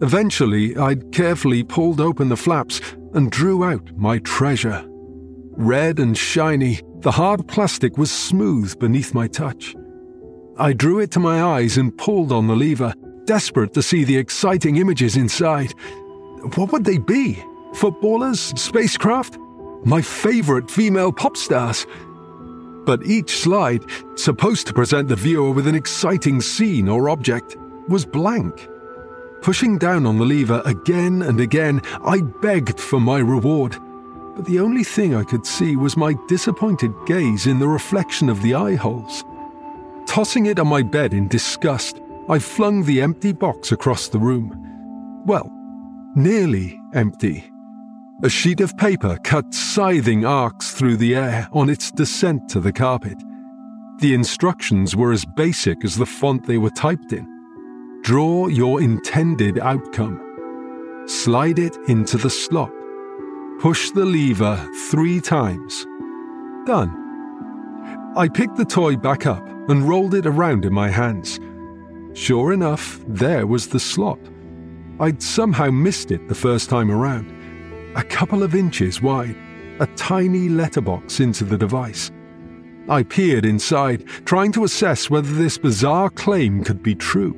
Eventually, I'd carefully pulled open the flaps and drew out my treasure. Red and shiny, the hard plastic was smooth beneath my touch. I drew it to my eyes and pulled on the lever, desperate to see the exciting images inside. What would they be? Footballers? Spacecraft? My favorite female pop stars? But each slide, supposed to present the viewer with an exciting scene or object, was blank. Pushing down on the lever again and again, I begged for my reward. But the only thing I could see was my disappointed gaze in the reflection of the eye holes. Tossing it on my bed in disgust, I flung the empty box across the room. Well, nearly empty. A sheet of paper cut scything arcs through the air on its descent to the carpet. The instructions were as basic as the font they were typed in. Draw your intended outcome. Slide it into the slot. Push the lever three times. Done. I picked the toy back up and rolled it around in my hands. Sure enough, there was the slot. I'd somehow missed it the first time around. A couple of inches wide, a tiny letterbox into the device. I peered inside, trying to assess whether this bizarre claim could be true.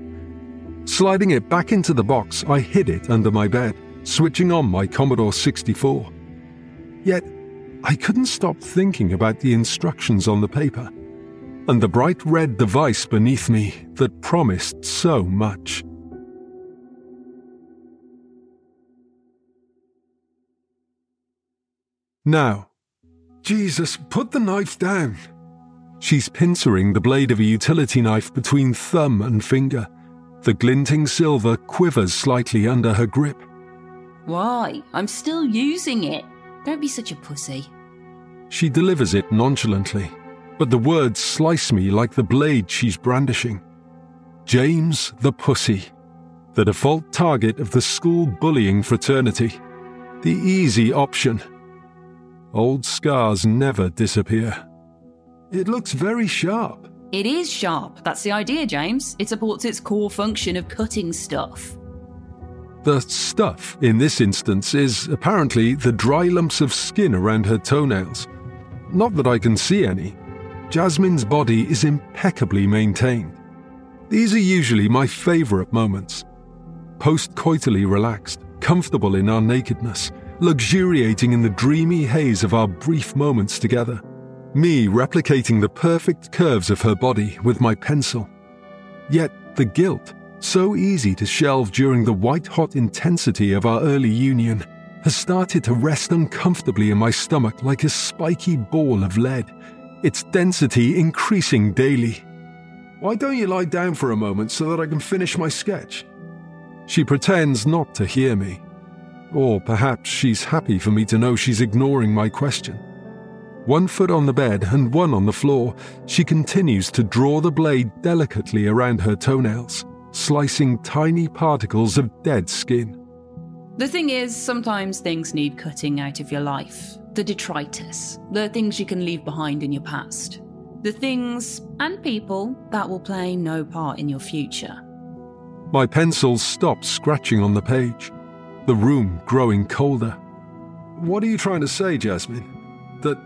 Sliding it back into the box, I hid it under my bed, switching on my Commodore 64. Yet, I couldn't stop thinking about the instructions on the paper and the bright red device beneath me that promised so much. Now, Jesus, put the knife down. She's pincering the blade of a utility knife between thumb and finger. The glinting silver quivers slightly under her grip. Why? I'm still using it. Don't be such a pussy. She delivers it nonchalantly, but the words slice me like the blade she's brandishing. James the Pussy, the default target of the school bullying fraternity. The easy option. Old scars never disappear. It looks very sharp. It is sharp. That's the idea, James. It supports its core function of cutting stuff. The stuff, in this instance, is apparently the dry lumps of skin around her toenails. Not that I can see any. Jasmine's body is impeccably maintained. These are usually my favourite moments. Post coitally relaxed, comfortable in our nakedness, luxuriating in the dreamy haze of our brief moments together. Me replicating the perfect curves of her body with my pencil. Yet the guilt, so easy to shelve during the white hot intensity of our early union, has started to rest uncomfortably in my stomach like a spiky ball of lead, its density increasing daily. Why don't you lie down for a moment so that I can finish my sketch? She pretends not to hear me. Or perhaps she's happy for me to know she's ignoring my question. One foot on the bed and one on the floor, she continues to draw the blade delicately around her toenails, slicing tiny particles of dead skin. The thing is, sometimes things need cutting out of your life. The detritus, the things you can leave behind in your past. The things and people that will play no part in your future. My pencil stops scratching on the page, the room growing colder. What are you trying to say, Jasmine? That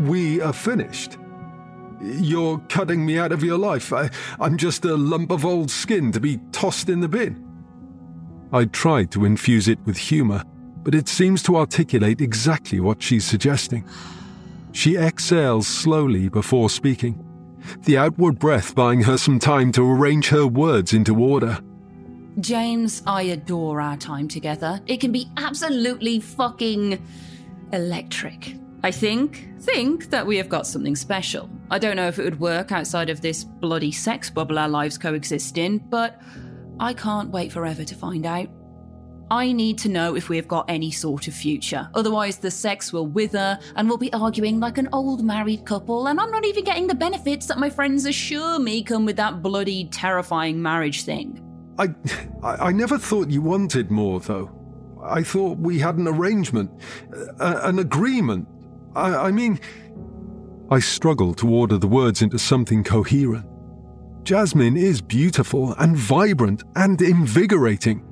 we are finished? You're cutting me out of your life. I, am just a lump of old skin to be tossed in the bin. I tried to infuse it with humour, but it seems to articulate exactly what she's suggesting. She exhales slowly before speaking, the outward breath buying her some time to arrange her words into order. James, I adore our time together. It can be absolutely fucking electric. I think, think that we have got something special. I don't know if it would work outside of this bloody sex bubble our lives coexist in, but I can't wait forever to find out. I need to know if we have got any sort of future. Otherwise, the sex will wither and we'll be arguing like an old married couple, and I'm not even getting the benefits that my friends assure me come with that bloody terrifying marriage thing. I, I never thought you wanted more, though. I thought we had an arrangement, an agreement. I, I mean, I struggle to order the words into something coherent. Jasmine is beautiful and vibrant and invigorating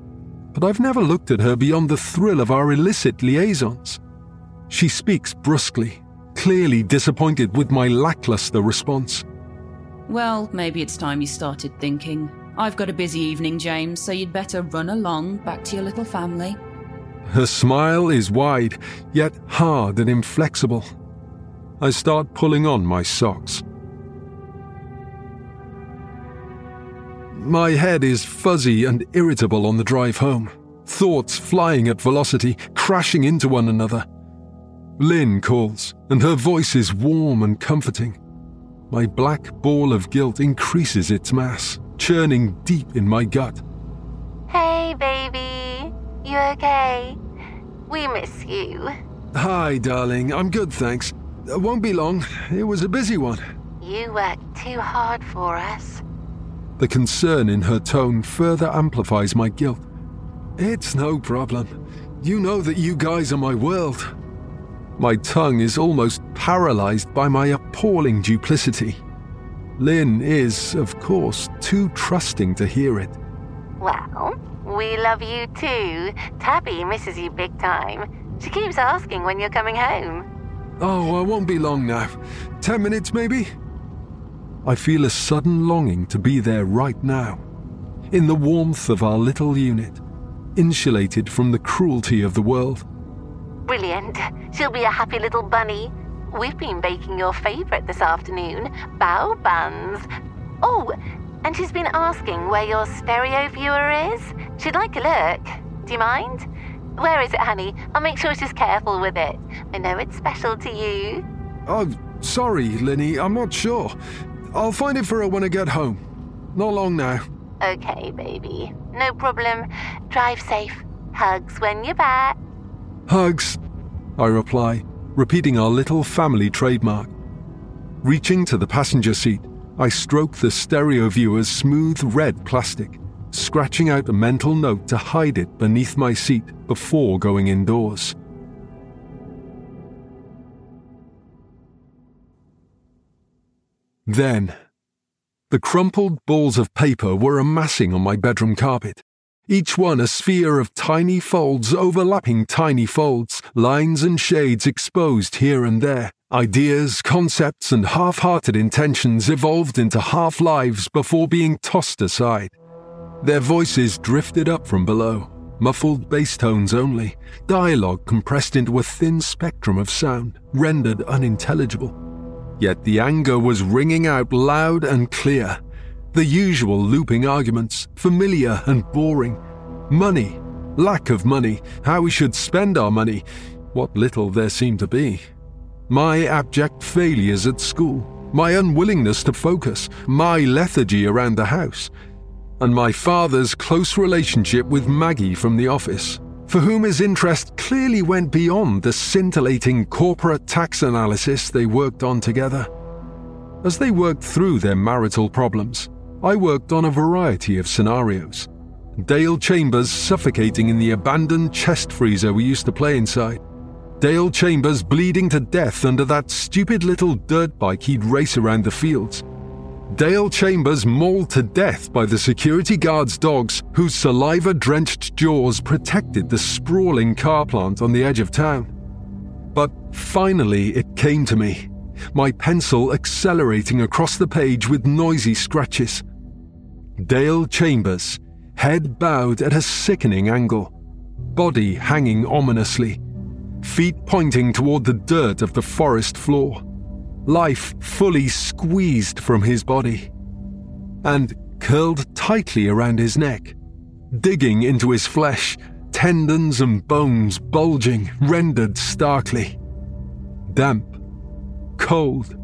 but I've never looked at her beyond the thrill of our illicit liaisons. She speaks brusquely, clearly disappointed with my lackluster response. Well, maybe it's time you started thinking. I've got a busy evening, James, so you'd better run along back to your little family. Her smile is wide, yet hard and inflexible. I start pulling on my socks. My head is fuzzy and irritable on the drive home, thoughts flying at velocity, crashing into one another. Linh calls, and her voice is warm and comforting. My black ball of guilt increases its mass, churning deep in my gut. Hey, baby. You okay? We miss you. Hi, darling. I'm good, thanks. It won't be long. It was a busy one. You worked too hard for us. The concern in her tone further amplifies my guilt. It's no problem. You know that you guys are my world. My tongue is almost paralyzed by my appalling duplicity. Linh is, of course, too trusting to hear it. Well, we love you too. Tabby misses you big time. She keeps asking when you're coming home. Oh, I won't be long now. Ten minutes, maybe? I feel a sudden longing to be there right now, in the warmth of our little unit, insulated from the cruelty of the world. Brilliant. She'll be a happy little bunny. We've been baking your favourite this afternoon bao buns. Oh, and she's been asking where your stereo viewer is. She'd like a look. Do you mind? Where is it, honey? I'll make sure she's careful with it. I know it's special to you. Oh, sorry, Linny, I'm not sure. I'll find it for her when I get home. Not long now. Okay, baby. No problem. Drive safe. Hugs when you're back. Hugs, I reply, repeating our little family trademark. Reaching to the passenger seat, I stroke the stereo viewer's smooth red plastic, scratching out a mental note to hide it beneath my seat before going indoors. Then, the crumpled balls of paper were amassing on my bedroom carpet, each one a sphere of tiny folds overlapping tiny folds, lines and shades exposed here and there. Ideas, concepts, and half hearted intentions evolved into half lives before being tossed aside. Their voices drifted up from below, muffled bass tones only, dialogue compressed into a thin spectrum of sound, rendered unintelligible. Yet the anger was ringing out loud and clear. The usual looping arguments, familiar and boring. Money, lack of money, how we should spend our money, what little there seemed to be. My abject failures at school, my unwillingness to focus, my lethargy around the house, and my father's close relationship with Maggie from the office, for whom his interest clearly went beyond the scintillating corporate tax analysis they worked on together. As they worked through their marital problems, I worked on a variety of scenarios. Dale Chambers suffocating in the abandoned chest freezer we used to play inside. Dale Chambers bleeding to death under that stupid little dirt bike he'd race around the fields. Dale Chambers mauled to death by the security guard's dogs whose saliva drenched jaws protected the sprawling car plant on the edge of town. But finally, it came to me, my pencil accelerating across the page with noisy scratches. Dale Chambers, head bowed at a sickening angle, body hanging ominously, feet pointing toward the dirt of the forest floor, life fully squeezed from his body, and curled tightly around his neck, digging into his flesh, tendons and bones bulging, rendered starkly. Damp, cold,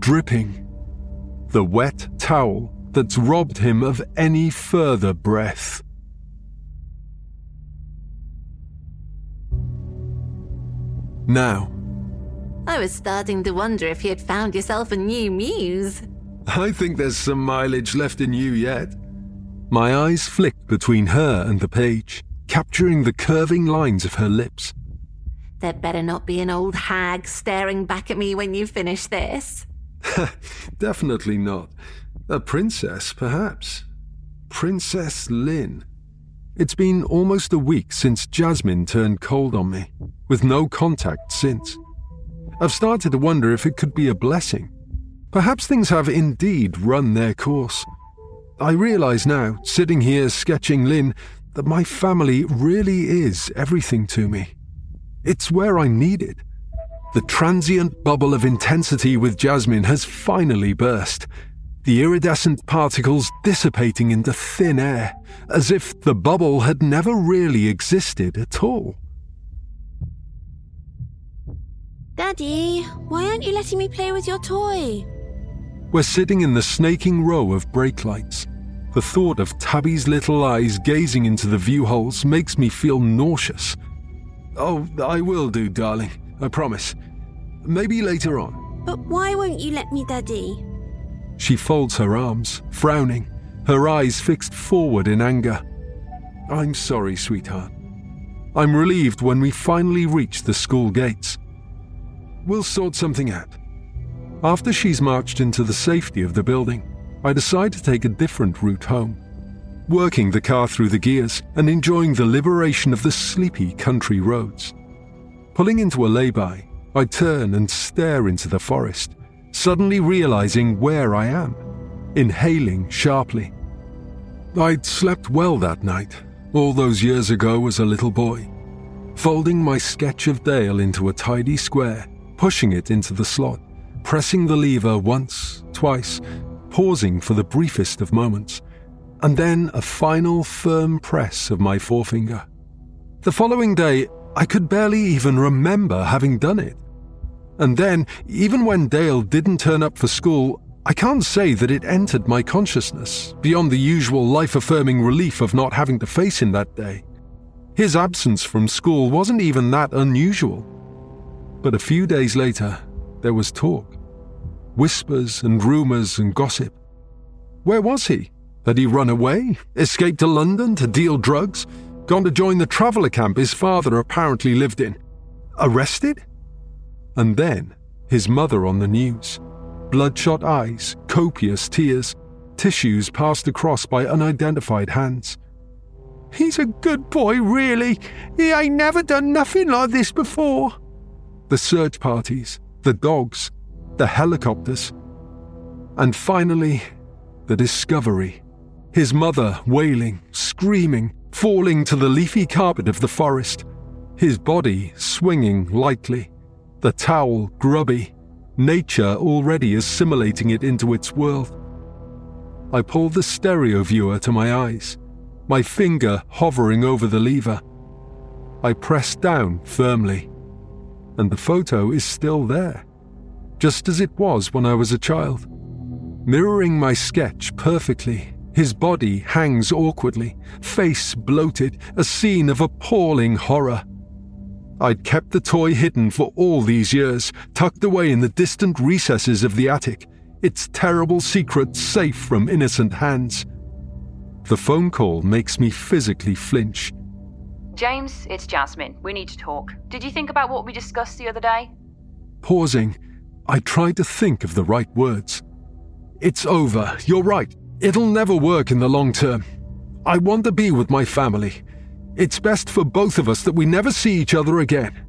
dripping. The wet towel that's robbed him of any further breath. Now, I was starting to wonder if you had found yourself a new muse. I think there's some mileage left in you yet. My eyes flicked between her and the page, capturing the curving lines of her lips. There better not be an old hag staring back at me when you finish this. Definitely not. A princess, perhaps. Princess Linh. It's been almost a week since Jasmine turned cold on me, with no contact since. I've started to wonder if it could be a blessing. Perhaps things have indeed run their course. I realize now, sitting here sketching Linh, that my family really is everything to me. It's where I'm needed. The transient bubble of intensity with Jasmine has finally burst, the iridescent particles dissipating into thin air, as if the bubble had never really existed at all. Daddy, why aren't you letting me play with your toy? We're sitting in the snaking row of brake lights. The thought of Tabby's little eyes gazing into the view holes makes me feel nauseous. Oh, I will do, darling. I promise. Maybe later on. But why won't you let me, Daddy? She folds her arms, frowning, her eyes fixed forward in anger. I'm sorry, sweetheart. I'm relieved when we finally reach the school gates. We'll sort something out. After she's marched into the safety of the building, I decide to take a different route home, working the car through the gears and enjoying the liberation of the sleepy country roads. Pulling into a lay-by, I turn and stare into the forest, suddenly realizing where I am, inhaling sharply. I'd slept well that night, all those years ago as a little boy, folding my sketch of Dale into a tidy square, pushing it into the slot, pressing the lever once, twice, pausing for the briefest of moments, and then a final firm press of my forefinger. The following day, I could barely even remember having done it. And then, even when Dale didn't turn up for school, I can't say that it entered my consciousness beyond the usual life affirming relief of not having to face him that day. His absence from school wasn't even that unusual. But a few days later, there was talk whispers and rumours and gossip. Where was he? Had he run away? Escaped to London to deal drugs? Gone to join the traveller camp his father apparently lived in? Arrested? And then, his mother on the news. Bloodshot eyes, copious tears, tissues passed across by unidentified hands. He's a good boy, really. He ain't never done nothing like this before. The search parties, the dogs, the helicopters. And finally, the discovery. His mother wailing, screaming, falling to the leafy carpet of the forest, his body swinging lightly, the towel grubby, nature already assimilating it into its world. I pull the stereo viewer to my eyes, my finger hovering over the lever. I press down firmly, and the photo is still there just as it was when I was a child. Mirroring my sketch perfectly, his body hangs awkwardly, face bloated, a scene of appalling horror. I'd kept the toy hidden for all these years, tucked away in the distant recesses of the attic, its terrible secret safe from innocent hands. The phone call makes me physically flinch. James, it's Jasmine. We need to talk. Did you think about what we discussed the other day? Pausing, I tried to think of the right words. It's over, you're right. It'll never work in the long term. I want to be with my family. It's best for both of us that we never see each other again.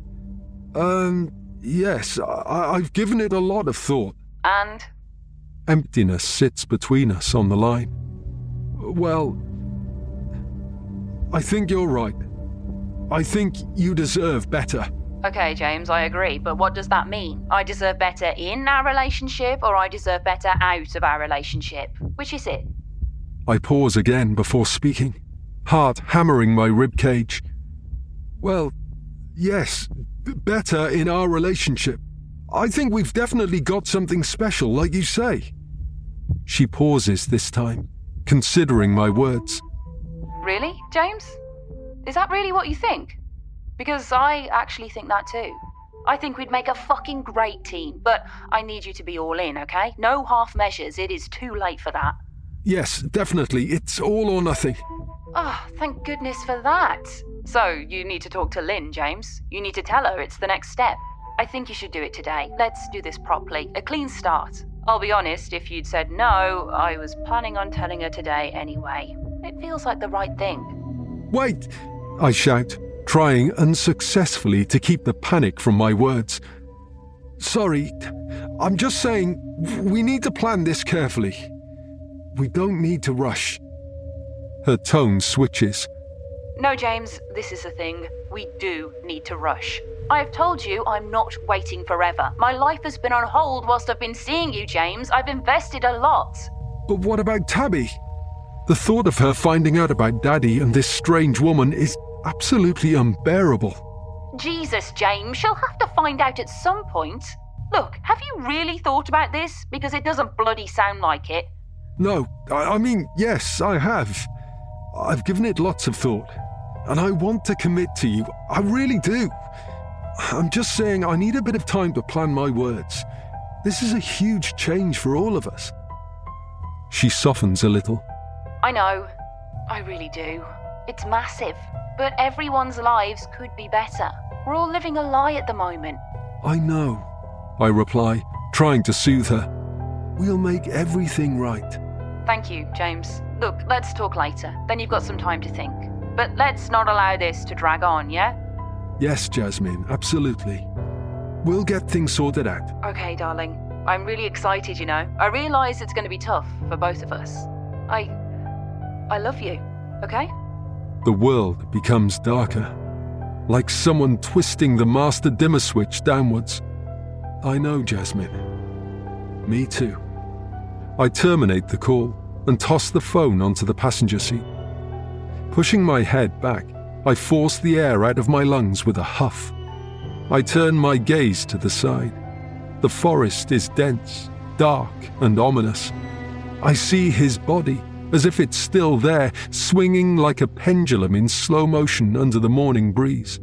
Um, yes, I- I've given it a lot of thought. And? Emptiness sits between us on the line. Well, I think you're right. I think you deserve better. Okay, James, I agree, but what does that mean? I deserve better in our relationship or I deserve better out of our relationship? Which is it? I pause again before speaking, heart hammering my rib cage. Well, yes, b- better in our relationship. I think we've definitely got something special, like you say. She pauses this time, considering my words. Really, James? Is that really what you think? Because I actually think that too. I think we'd make a fucking great team, but I need you to be all in, okay? No half measures, it is too late for that. Yes, definitely. It's all or nothing. Oh, thank goodness for that. So, you need to talk to Linh, James. You need to tell her it's the next step. I think you should do it today. Let's do this properly. A clean start. I'll be honest, if you'd said no, I was planning on telling her today anyway. It feels like the right thing. Wait! I shout, trying unsuccessfully to keep the panic from my words. Sorry, I'm just saying we need to plan this carefully. We don't need to rush. Her tone switches. No, James, this is the thing. We do need to rush. I've told you I'm not waiting forever. My life has been on hold whilst I've been seeing you, James. I've invested a lot. But what about Tabby? The thought of her finding out about Daddy and this strange woman is absolutely unbearable. Jesus, James, she'll have to find out at some point. Look, have you really thought about this? Because it doesn't bloody sound like it. No, I, I mean, yes, I have. I've given it lots of thought. And I want to commit to you. I really do. I'm just saying I need a bit of time to plan my words. This is a huge change for all of us. She softens a little. I know. I really do. It's massive. But everyone's lives could be better. We're all living a lie at the moment. I know, I reply, trying to soothe her. We'll make everything right. Thank you, James. Look, let's talk later. Then you've got some time to think. But let's not allow this to drag on, yeah? Yes, Jasmine, absolutely. We'll get things sorted out. Okay, darling. I'm really excited, you know. I realise it's going to be tough for both of us. I. I love you, okay? The world becomes darker, like someone twisting the master dimmer switch downwards. I know, Jasmine. Me too. I terminate the call and toss the phone onto the passenger seat. Pushing my head back, I force the air out of my lungs with a huff. I turn my gaze to the side. The forest is dense, dark, and ominous. I see his body, as if it's still there, swinging like a pendulum in slow motion under the morning breeze.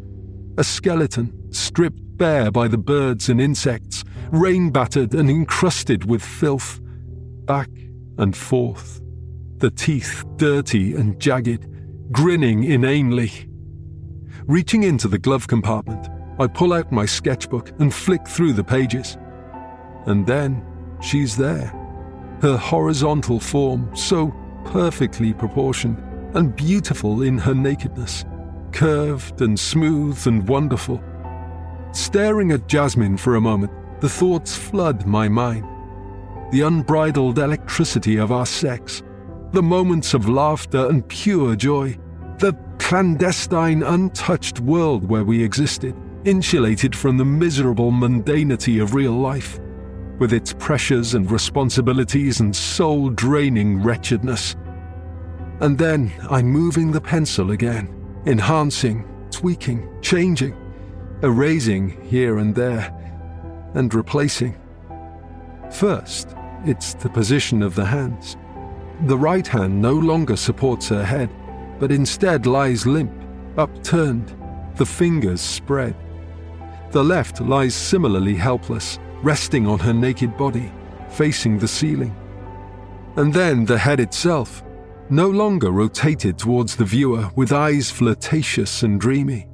A skeleton, stripped bare by the birds and insects, rain battered and encrusted with filth. Back and forth, the teeth dirty and jagged, grinning inanely. Reaching into the glove compartment, I pull out my sketchbook and flick through the pages. And then she's there. Her horizontal form, so perfectly proportioned and beautiful in her nakedness, curved and smooth and wonderful. Staring at Jasmine for a moment, the thoughts flood my mind. The unbridled electricity of our sex, the moments of laughter and pure joy, the clandestine, untouched world where we existed, insulated from the miserable mundanity of real life, with its pressures and responsibilities and soul draining wretchedness. And then I'm moving the pencil again, enhancing, tweaking, changing, erasing here and there, and replacing. First, it's the position of the hands. The right hand no longer supports her head but instead lies limp, upturned, the fingers spread. The left lies similarly helpless, resting on her naked body, facing the ceiling. And then the head itself, no longer rotated towards the viewer with eyes flirtatious and dreamy.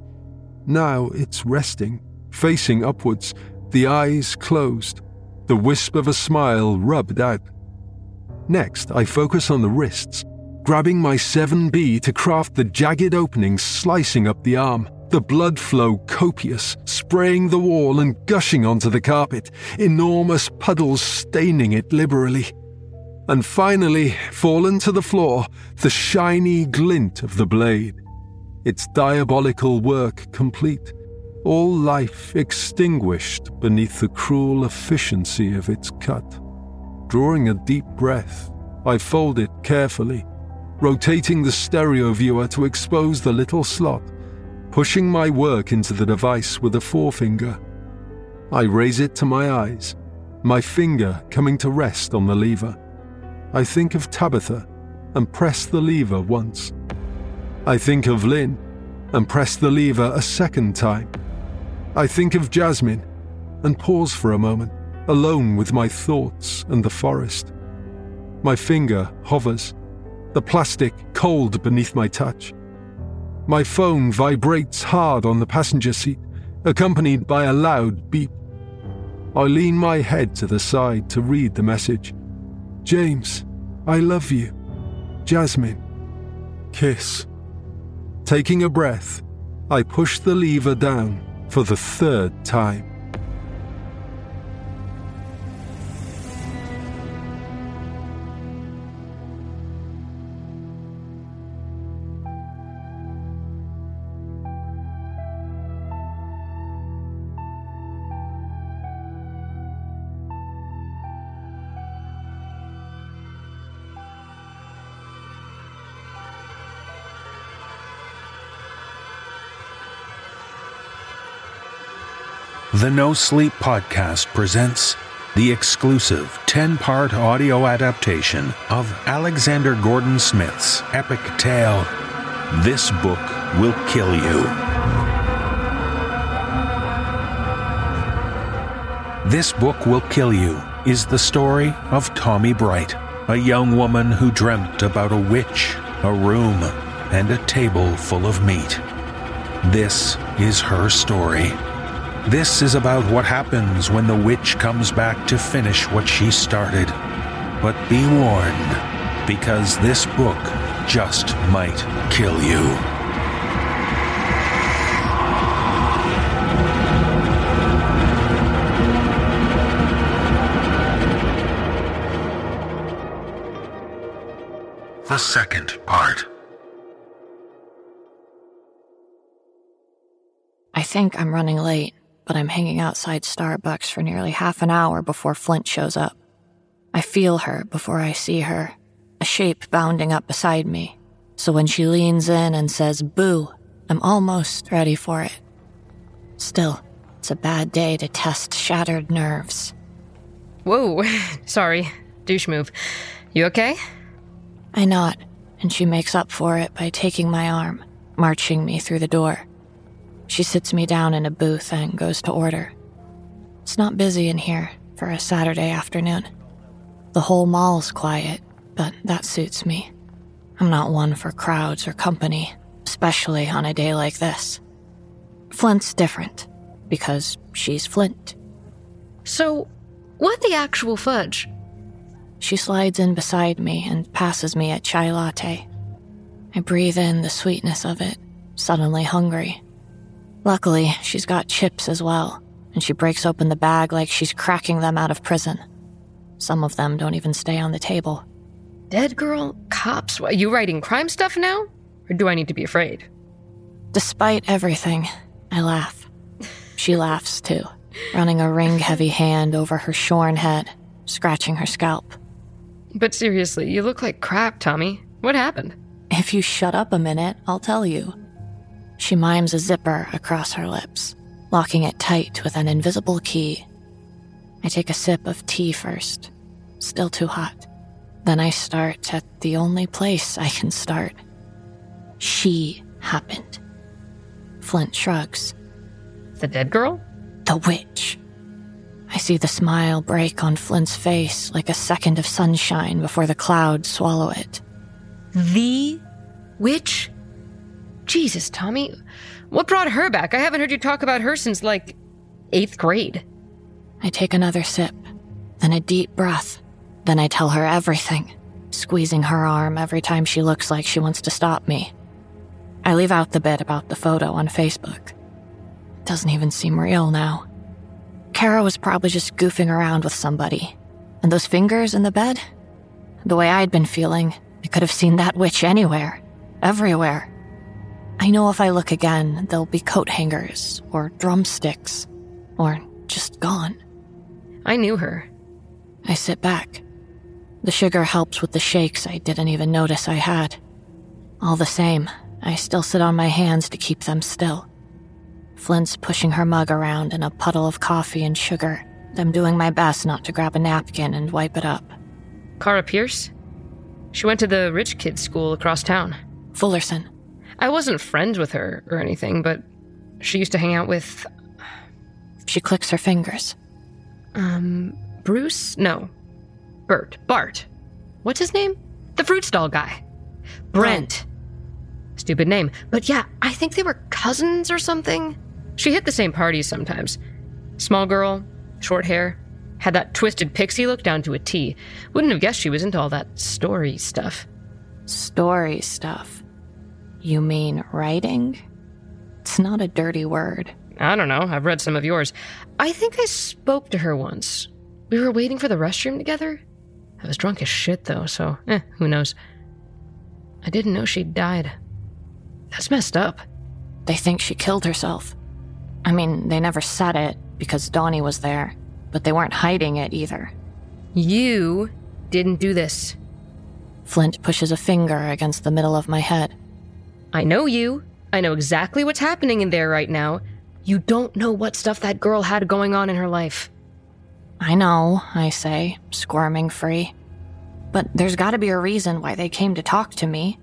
Now it's resting, facing upwards, the eyes closed, the wisp of a smile rubbed out. Next, I focus on the wrists, grabbing my 7B to craft the jagged openings slicing up the arm, the blood flow copious, spraying the wall and gushing onto the carpet, enormous puddles staining it liberally. And finally, fallen to the floor, the shiny glint of the blade. Its diabolical work complete, all life extinguished beneath the cruel efficiency of its cut. Drawing a deep breath, I fold it carefully rotating the stereo viewer to expose the little slot, pushing my work into the device with a forefinger. I raise it to my eyes, my finger coming to rest on the lever. I think of Tabitha and press the lever once. I think of Linh and press the lever a second time. I think of Jasmine and pause for a moment, alone with my thoughts and the forest. My finger hovers, the plastic cold beneath my touch. My phone vibrates hard on the passenger seat, accompanied by a loud beep. I lean my head to the side to read the message. James, I love you. Jasmine. Kiss. Taking a breath, I push the lever down for the third time. The NoSleep Podcast presents the exclusive 10 part audio adaptation of Alexander Gordon Smith's epic tale, This Book Will Kill You. This Book Will Kill You is the story of Tommi Bright, a young woman who dreamt about a witch, a room, and a table full of meat. This is her story. This is about what happens when the witch comes back to finish what she started. But be warned, because this book just might kill you. The second part. I think I'm running late, but I'm hanging outside Starbucks for nearly half an hour before Flint shows up. I feel her before I see her, a shape bounding up beside me. So when she leans in and says boo, I'm almost ready for it. Still, it's a bad day to test shattered nerves. Whoa, sorry. Douche move. You okay? I nod, and she makes up for it by taking my arm, marching me through the door. She sits me down in a booth and goes to order. It's not busy in here for a Saturday afternoon. The whole mall's quiet, but that suits me. I'm not one for crowds or company, especially on a day like this. Flint's different, because she's Flint. So, what the actual fudge? She slides in beside me and passes me a chai latte. I breathe in the sweetness of it, suddenly hungry. Luckily, she's got chips as well, and she breaks open the bag like she's cracking them out of prison. Some of them don't even stay on the table. Dead girl? Cops? What, you writing crime stuff now? Or do I need to be afraid? Despite everything, I laugh. She laughs too, running a ring heavy hand over her shorn head, scratching her scalp. But seriously, you look like crap, Tommi. What happened? If you shut up a minute, I'll tell you. She mimes a zipper across her lips, locking it tight with an invisible key. I take a sip of tea first, still too hot. Then I start at the only place I can start. She happened. Flint shrugs. The dead girl? The witch. I see the smile break on Flint's face like a second of sunshine before the clouds swallow it. The witch? Jesus, Tommi. What brought her back? I haven't heard you talk about her since, like, eighth grade. I take another sip, then a deep breath. Then I tell her everything, squeezing her arm every time she looks like she wants to stop me. I leave out the bit about the photo on Facebook. It doesn't even seem real now. Kara was probably just goofing around with somebody. And those fingers in the bed? The way I'd been feeling, I could have seen that witch anywhere, everywhere. I know if I look again, there'll be coat hangers, or drumsticks, or just gone. I knew her. I sit back. The sugar helps with the shakes I didn't even notice I had. All the same, I still sit on my hands to keep them still. Flint's pushing her mug around in a puddle of coffee and sugar. I'm doing my best not to grab a napkin and wipe it up. Kara Pierce? She went to the rich kids' school across town. Fullerson. I wasn't friends with her or anything, but she used to hang out with. She clicks her fingers. Um, Bruce? No. Bert. Bart. What's his name? The fruit stall guy. Brent. Stupid name. But yeah, I think they were cousins or something. She hit the same parties sometimes. Small girl, short hair, had that twisted pixie look down to a T. Wouldn't have guessed she was into all that story stuff. Story stuff. You mean writing? It's not a dirty word. I don't know. I've read some of yours. I think I spoke to her once. We were waiting for the restroom together. I was drunk as shit, though, so eh, who knows. I didn't know she'd died. That's messed up. They think she killed herself. I mean, they never said it because Donnie was there, but they weren't hiding it either. You didn't do this. Flint pushes a finger against the middle of my head. I know you. I know exactly what's happening in there right now. You don't know what stuff that girl had going on in her life. I know, I say, squirming free. But there's gotta be a reason why they came to talk to me.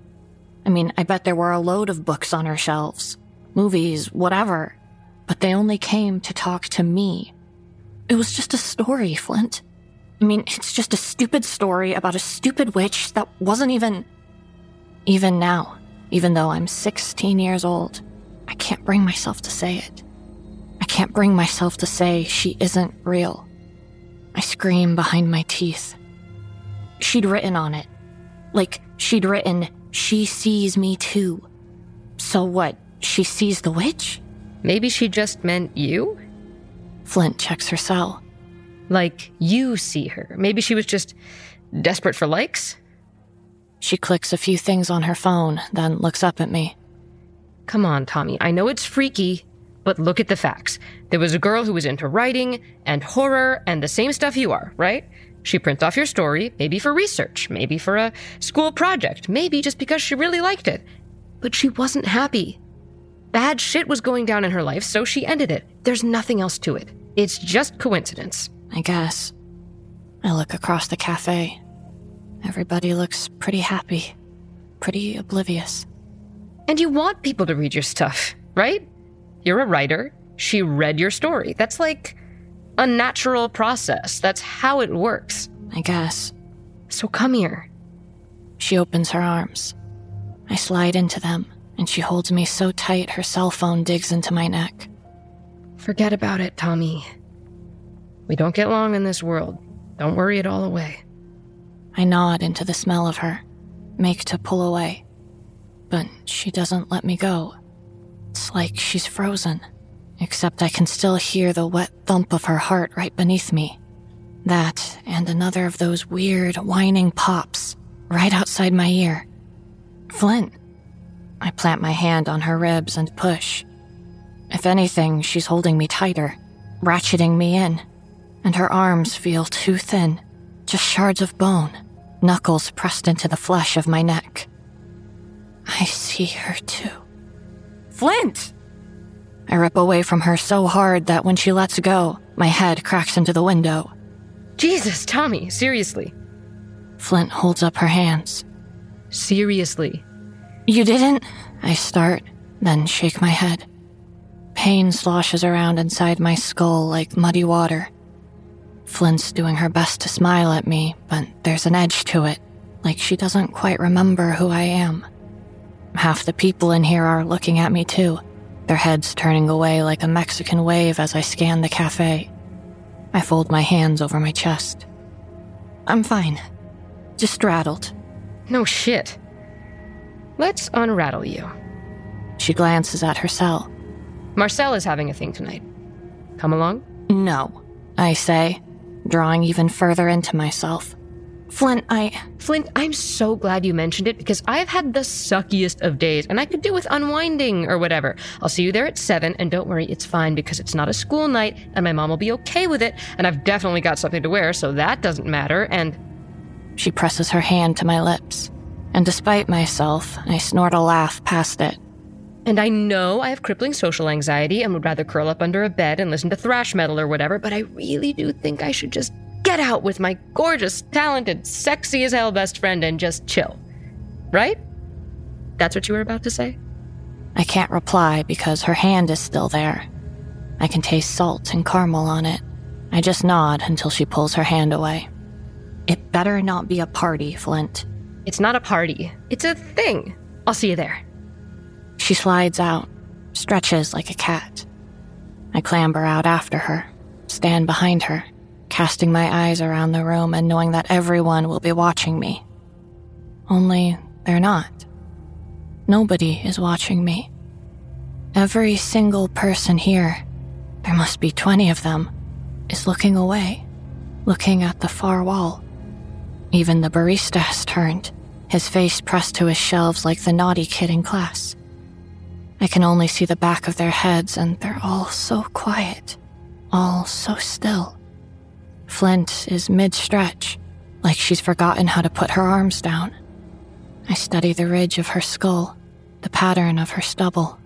I mean, I bet there were a load of books on her shelves, movies, whatever. But they only came to talk to me. It was just a story, Flint. I mean, it's just a stupid story about a stupid witch that wasn't even. Even now, even though I'm 16 years old, I can't bring myself to say it. I can't bring myself to say she isn't real. I scream behind my teeth. She'd written on it. Like, she'd written, She sees me too. So what? She sees the witch? Maybe she just meant you? Flint checks her cell. Like, you see her. Maybe she was just desperate for likes? She clicks a few things on her phone, then looks up at me. Come on, Tommi. I know it's freaky, but look at the facts. There was a girl who was into writing and horror and the same stuff you are, right? She prints off your story, maybe for research, maybe for a school project, maybe just because she really liked it. But she wasn't happy. Bad shit was going down in her life, so she ended it. There's nothing else to it. It's just coincidence. I guess. I look across the cafe. Everybody looks pretty happy, pretty oblivious. And you want people to read your stuff, right? You're a writer. She read your story. That's like a natural process. That's how it works. I guess. So come here. She opens her arms. I slide into them, and she holds me so tight her cell phone digs into my neck. Forget about it, Tommi. We don't get long in this world. Don't worry it all away. I nod into the smell of her, make to pull away. But she doesn't let me go. It's like she's frozen, except I can still hear the wet thump of her heart right beneath me. That and another of those weird, whining pops right outside my ear. Flint. I plant my hand on her ribs and push. If anything, she's holding me tighter, ratcheting me in, and her arms feel too thin, just shards of bone, knuckles pressed into the flesh of my neck. I see her too. Flint! I rip away from her so hard that when she lets go, my head cracks into the window. Jesus, Tommi, seriously. Flint holds up her hands. Seriously. You didn't? I start, then shake my head. Pain sloshes around inside my skull like muddy water. Flint's doing her best to smile at me, but there's an edge to it, like she doesn't quite remember who I am. Half the people in here are looking at me too, their heads turning away like a Mexican wave as I scan the cafe. I fold my hands over my chest. I'm fine. Just rattled. No shit. Let's unrattle you. She glances at her cell. Marcel is having a thing tonight. Come along? No, I say, drawing even further into myself. Flint, I. Flint, I'm so glad you mentioned it because I've had the suckiest of days and I could do with unwinding or whatever. I'll see you there at 7 and don't worry, it's fine because it's not a school night and my mom will be okay with it and I've definitely got something to wear so that doesn't matter and. She presses her hand to my lips, and despite myself, I snort a laugh past it. And I know I have crippling social anxiety and would rather curl up under a bed and listen to thrash metal or whatever, but I really do think I should just get out with my gorgeous, talented, sexy as hell best friend and just chill. Right? That's what you were about to say? I can't reply because her hand is still there. I can taste salt and caramel on it. I just nod until she pulls her hand away. It better not be a party, Flint. It's not a party, it's a thing. I'll see you there. She slides out, stretches like a cat. I clamber out after her, stand behind her, casting my eyes around the room and knowing that everyone will be watching me. Only they're not. Nobody is watching me. Every single person here, there must be 20 of them, is looking away, looking at the far wall. Even the barista has turned, his face pressed to his shelves like the naughty kid in class. I can only see the back of their heads, and they're all so quiet, all so still. Flint is mid stretch, like she's forgotten how to put her arms down. I study the ridge of her skull, the pattern of her stubble.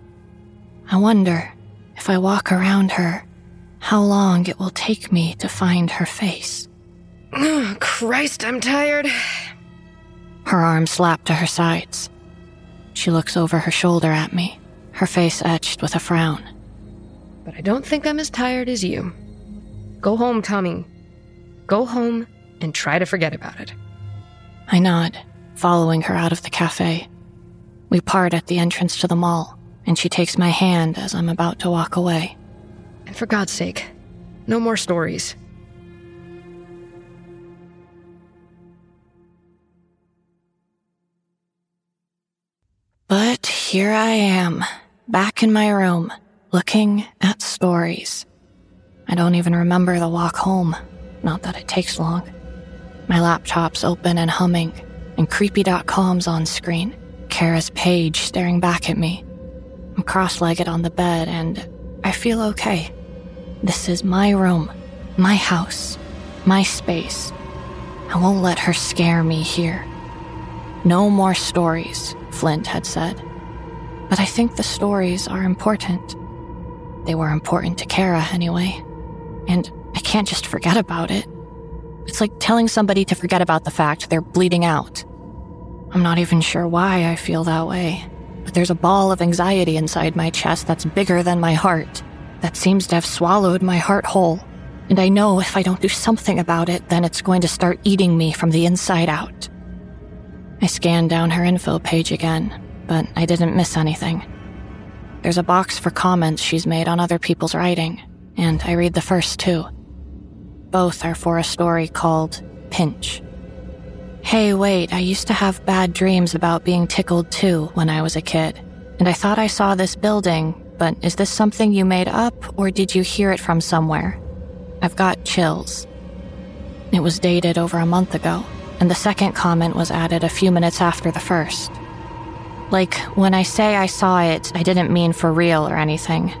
I wonder if I walk around her, how long it will take me to find her face. Oh, Christ, I'm tired. Her arms slap to her sides. She looks over her shoulder at me, her face etched with a frown. But I don't think I'm as tired as you. Go home, Tommi. Go home and try to forget about it. I nod, following her out of the cafe. We part at the entrance to the mall, and she takes my hand as I'm about to walk away. And for God's sake, no more stories. But here I am, back in my room, looking at stories. I don't even remember the walk home, not that it takes long. My laptop's open and humming, and creepy.com's on screen, Kara's page staring back at me. I'm cross legged on the bed, and I feel okay. This is my room, my house, my space. I won't let her scare me here. No more stories, Flint had said. But I think the stories are important. They were important to Kara anyway. And I can't just forget about it. It's like telling somebody to forget about the fact they're bleeding out. I'm not even sure why I feel that way, but there's a ball of anxiety inside my chest that's bigger than my heart, that seems to have swallowed my heart whole. And I know if I don't do something about it, then it's going to start eating me from the inside out. I scan down her info page again, but I didn't miss anything. There's a box for comments she's made on other people's writing, and I read the first two. Both are for a story called Pinch. Hey, wait, I used to have bad dreams about being tickled too when I was a kid, and I thought I saw this building, but is this something you made up, or did you hear it from somewhere? I've got chills. It was dated over a month ago, and the second comment was added a few minutes after the first. Like, when I say I saw it, I didn't mean for real or anything.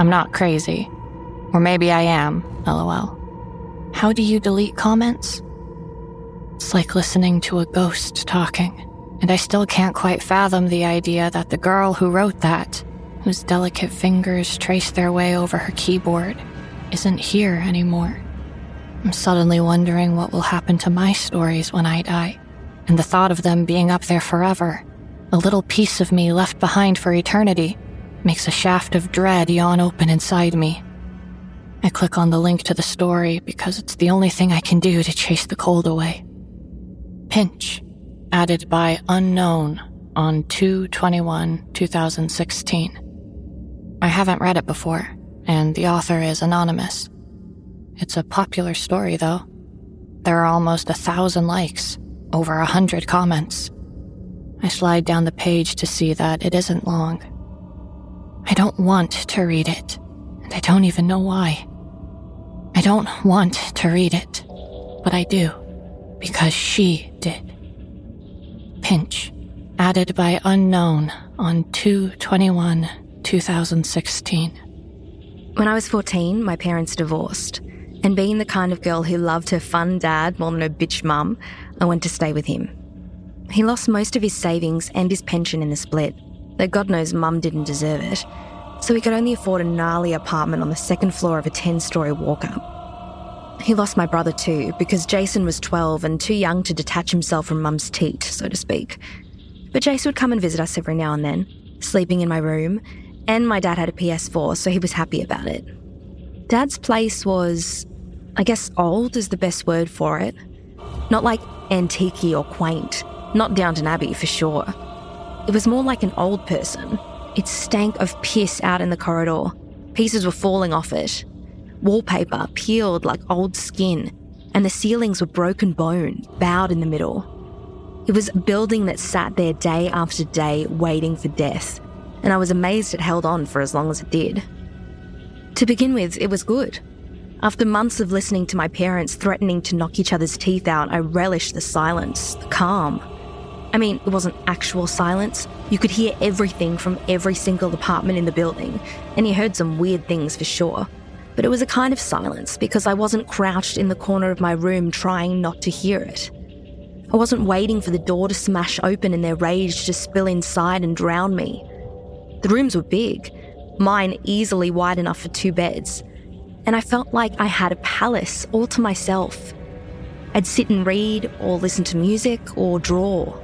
I'm not crazy. Or maybe I am, lol. How do you delete comments? It's like listening to a ghost talking, and I still can't quite fathom the idea that the girl who wrote that, whose delicate fingers trace their way over her keyboard, isn't here anymore. I'm suddenly wondering what will happen to my stories when I die, and the thought of them being up there forever, a little piece of me left behind for eternity, makes a shaft of dread yawn open inside me. I click on the link to the story because it's the only thing I can do to chase the cold away. Pinch, added by Unknown on 221 2016. I haven't read it before, and the author is anonymous. It's a popular story, though. There are almost a thousand likes, over a hundred comments. I slide down the page to see that it isn't long. I don't want to read it, and I don't even know why. I don't want to read it, but I do, because she did. Pinch, added by Unknown on 221 2016. When I was 14, my parents divorced. And being the kind of girl who loved her fun dad more than her bitch mum, I went to stay with him. He lost most of his savings and his pension in the split, though God knows mum didn't deserve it, so he could only afford a gnarly apartment on the second floor of a 10 story walk up. He lost my brother too, because Jason was 12 and too young to detach himself from mum's teat, so to speak. But Jason would come and visit us every now and then, sleeping in my room, and my dad had a PS4, so he was happy about it. Dad's place was, I guess, old is the best word for it. Not like antique or quaint, not Downton Abbey for sure. It was more like an old person. It stank of piss out in the corridor. Pieces were falling off it. Wallpaper peeled like old skin, and the ceilings were broken bone, bowed in the middle. It was a building that sat there day after day waiting for death, and I was amazed it held on for as long as it did. To begin with, it was good. After months of listening to my parents threatening to knock each other's teeth out, I relished the silence, the calm. I mean, it wasn't actual silence. You could hear everything from every single apartment in the building, and you heard some weird things for sure. But it was a kind of silence because I wasn't crouched in the corner of my room trying not to hear it. I wasn't waiting for the door to smash open and their rage to spill inside and drown me. The rooms were big, mine easily wide enough for two beds. And I felt like I had a palace all to myself. I'd sit and read, or listen to music, or draw.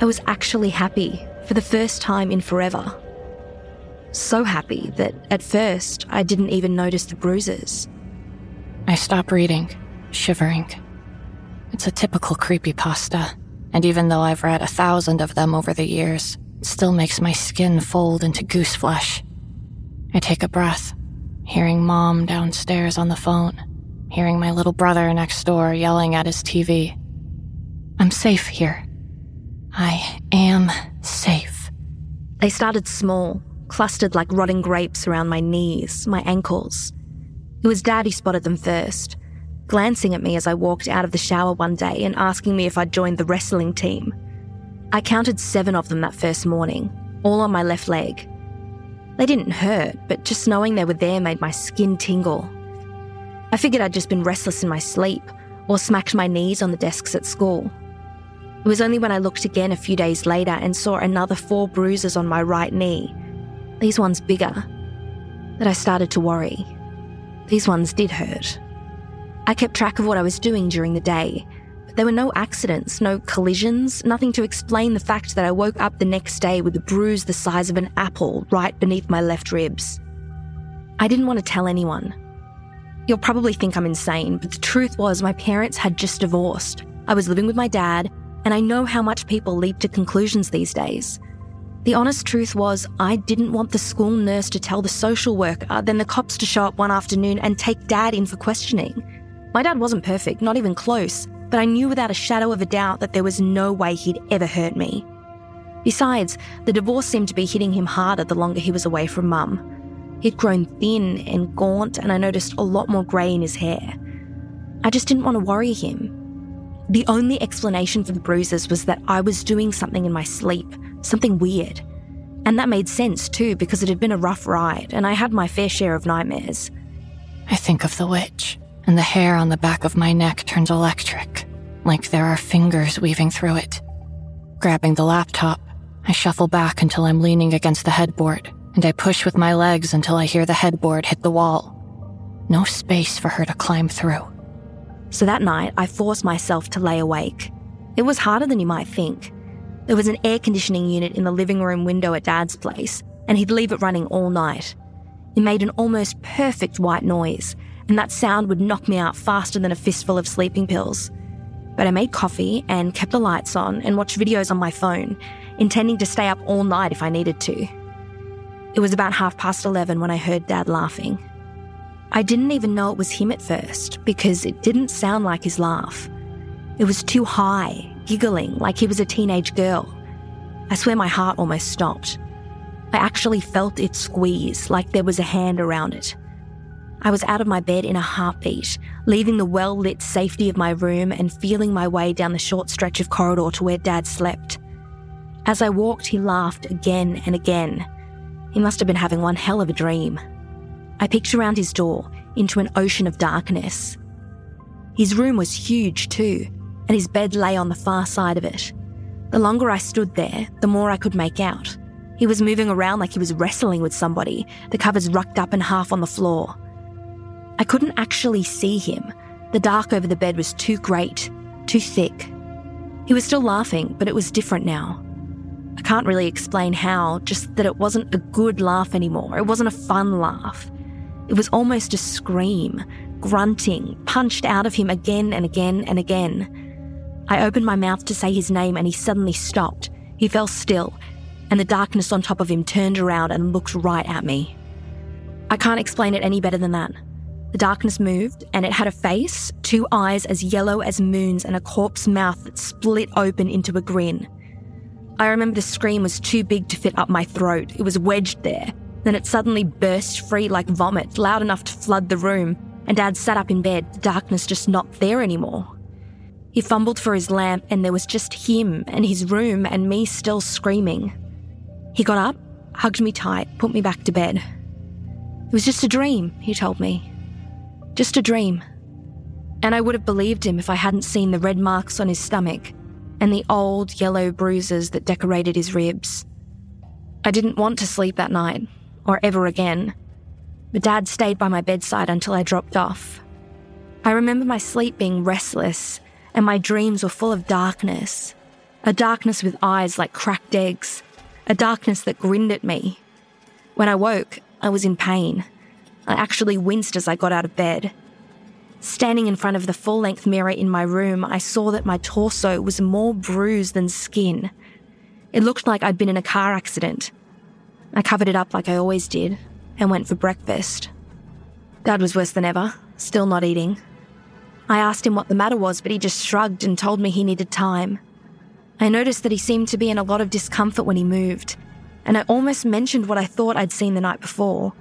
I was actually happy for the first time in forever. So happy that at first I didn't even notice the bruises. I stop reading, shivering. It's a typical creepypasta, and even though I've read a thousand of them over the years, it still makes my skin fold into goose flesh. I take a breath, hearing mom downstairs on the phone, hearing my little brother next door yelling at his TV. I'm safe here. I am safe. They started small, clustered like rotting grapes around my knees, my ankles. It was Dad who spotted them first, glancing at me as I walked out of the shower one day and asking me if I'd joined the wrestling team. I counted seven of them that first morning, all on my left leg. They didn't hurt, but just knowing they were there made my skin tingle. I figured I'd just been restless in my sleep or smacked my knees on the desks at school. It was only when I looked again a few days later and saw another four bruises on my right knee, these ones bigger, that I started to worry. These ones did hurt. I kept track of what I was doing during the day, but there were no accidents, no collisions, nothing to explain the fact that I woke up the next day with a bruise the size of an apple right beneath my left ribs. I didn't want to tell anyone. You'll probably think I'm insane, but the truth was my parents had just divorced. I was living with my dad, and I know how much people leap to conclusions these days. The honest truth was, I didn't want the school nurse to tell the social worker, then the cops to show up one afternoon and take dad in for questioning. My dad wasn't perfect, not even close, but I knew without a shadow of a doubt that there was no way he'd ever hurt me. Besides, the divorce seemed to be hitting him harder the longer he was away from mum. He'd grown thin and gaunt, and I noticed a lot more grey in his hair. I just didn't want to worry him. The only explanation for the bruises was that I was doing something in my sleep, something weird. And that made sense too, because it had been a rough ride, and I had my fair share of nightmares. I think of the witch and the hair on the back of my neck turns electric, like there are fingers weaving through it. Grabbing the laptop, I shuffle back until I'm leaning against the headboard, and I push with my legs until I hear the headboard hit the wall. No space for her to climb through. So that night, I forced myself to lay awake. It was harder than you might think. There was an air conditioning unit in the living room window at Dad's place, and he'd leave it running all night. It made an almost perfect white noise, and that sound would knock me out faster than a fistful of sleeping pills. But I made coffee and kept the lights on and watched videos on my phone, intending to stay up all night if I needed to. It was about half past 11 when I heard Dad laughing. I didn't even know it was him at first because it didn't sound like his laugh. It was too high, giggling like he was a teenage girl. I swear my heart almost stopped. I actually felt it squeeze like there was a hand around it. I was out of my bed in a heartbeat, leaving the well lit safety of my room and feeling my way down the short stretch of corridor to where Dad slept. As I walked, he laughed again and again. He must have been having one hell of a dream. I peeked around his door into an ocean of darkness. His room was huge too, and his bed lay on the far side of it. The longer I stood there, the more I could make out. He was moving around like he was wrestling with somebody, the covers rucked up and half on the floor. I couldn't actually see him. The dark over the bed was too great, too thick. He was still laughing, but it was different now. I can't really explain how, just that it wasn't a good laugh anymore. It wasn't a fun laugh. It was almost a scream, grunting, punched out of him again and again and again. I opened my mouth to say his name and he suddenly stopped. He fell still, and the darkness on top of him turned around and looked right at me. I can't explain it any better than that. The darkness moved, and it had a face, two eyes as yellow as moons, and a corpse mouth that split open into a grin. I remember the scream was too big to fit up my throat. It was wedged there. Then it suddenly burst free like vomit, loud enough to flood the room, and Dad sat up in bed, the darkness just not there anymore. He fumbled for his lamp, and there was just him and his room and me still screaming. He got up, hugged me tight, put me back to bed. It was just a dream, he told me. Just a dream. And I would have believed him if I hadn't seen the red marks on his stomach and the old yellow bruises that decorated his ribs. I didn't want to sleep that night. Or ever again. But Dad stayed by my bedside until I dropped off. I remember my sleep being restless, and my dreams were full of darkness. A darkness with eyes like cracked eggs, a darkness that grinned at me. When I woke, I was in pain. I actually winced as I got out of bed. Standing in front of the full length mirror in my room, I saw that my torso was more bruised than skin. It looked like I'd been in a car accident. I covered it up like I always did and went for breakfast. Dad was worse than ever, still not eating. I asked him what the matter was, but he just shrugged and told me he needed time. I noticed that he seemed to be in a lot of discomfort when he moved, and I almost mentioned what I thought I'd seen the night before.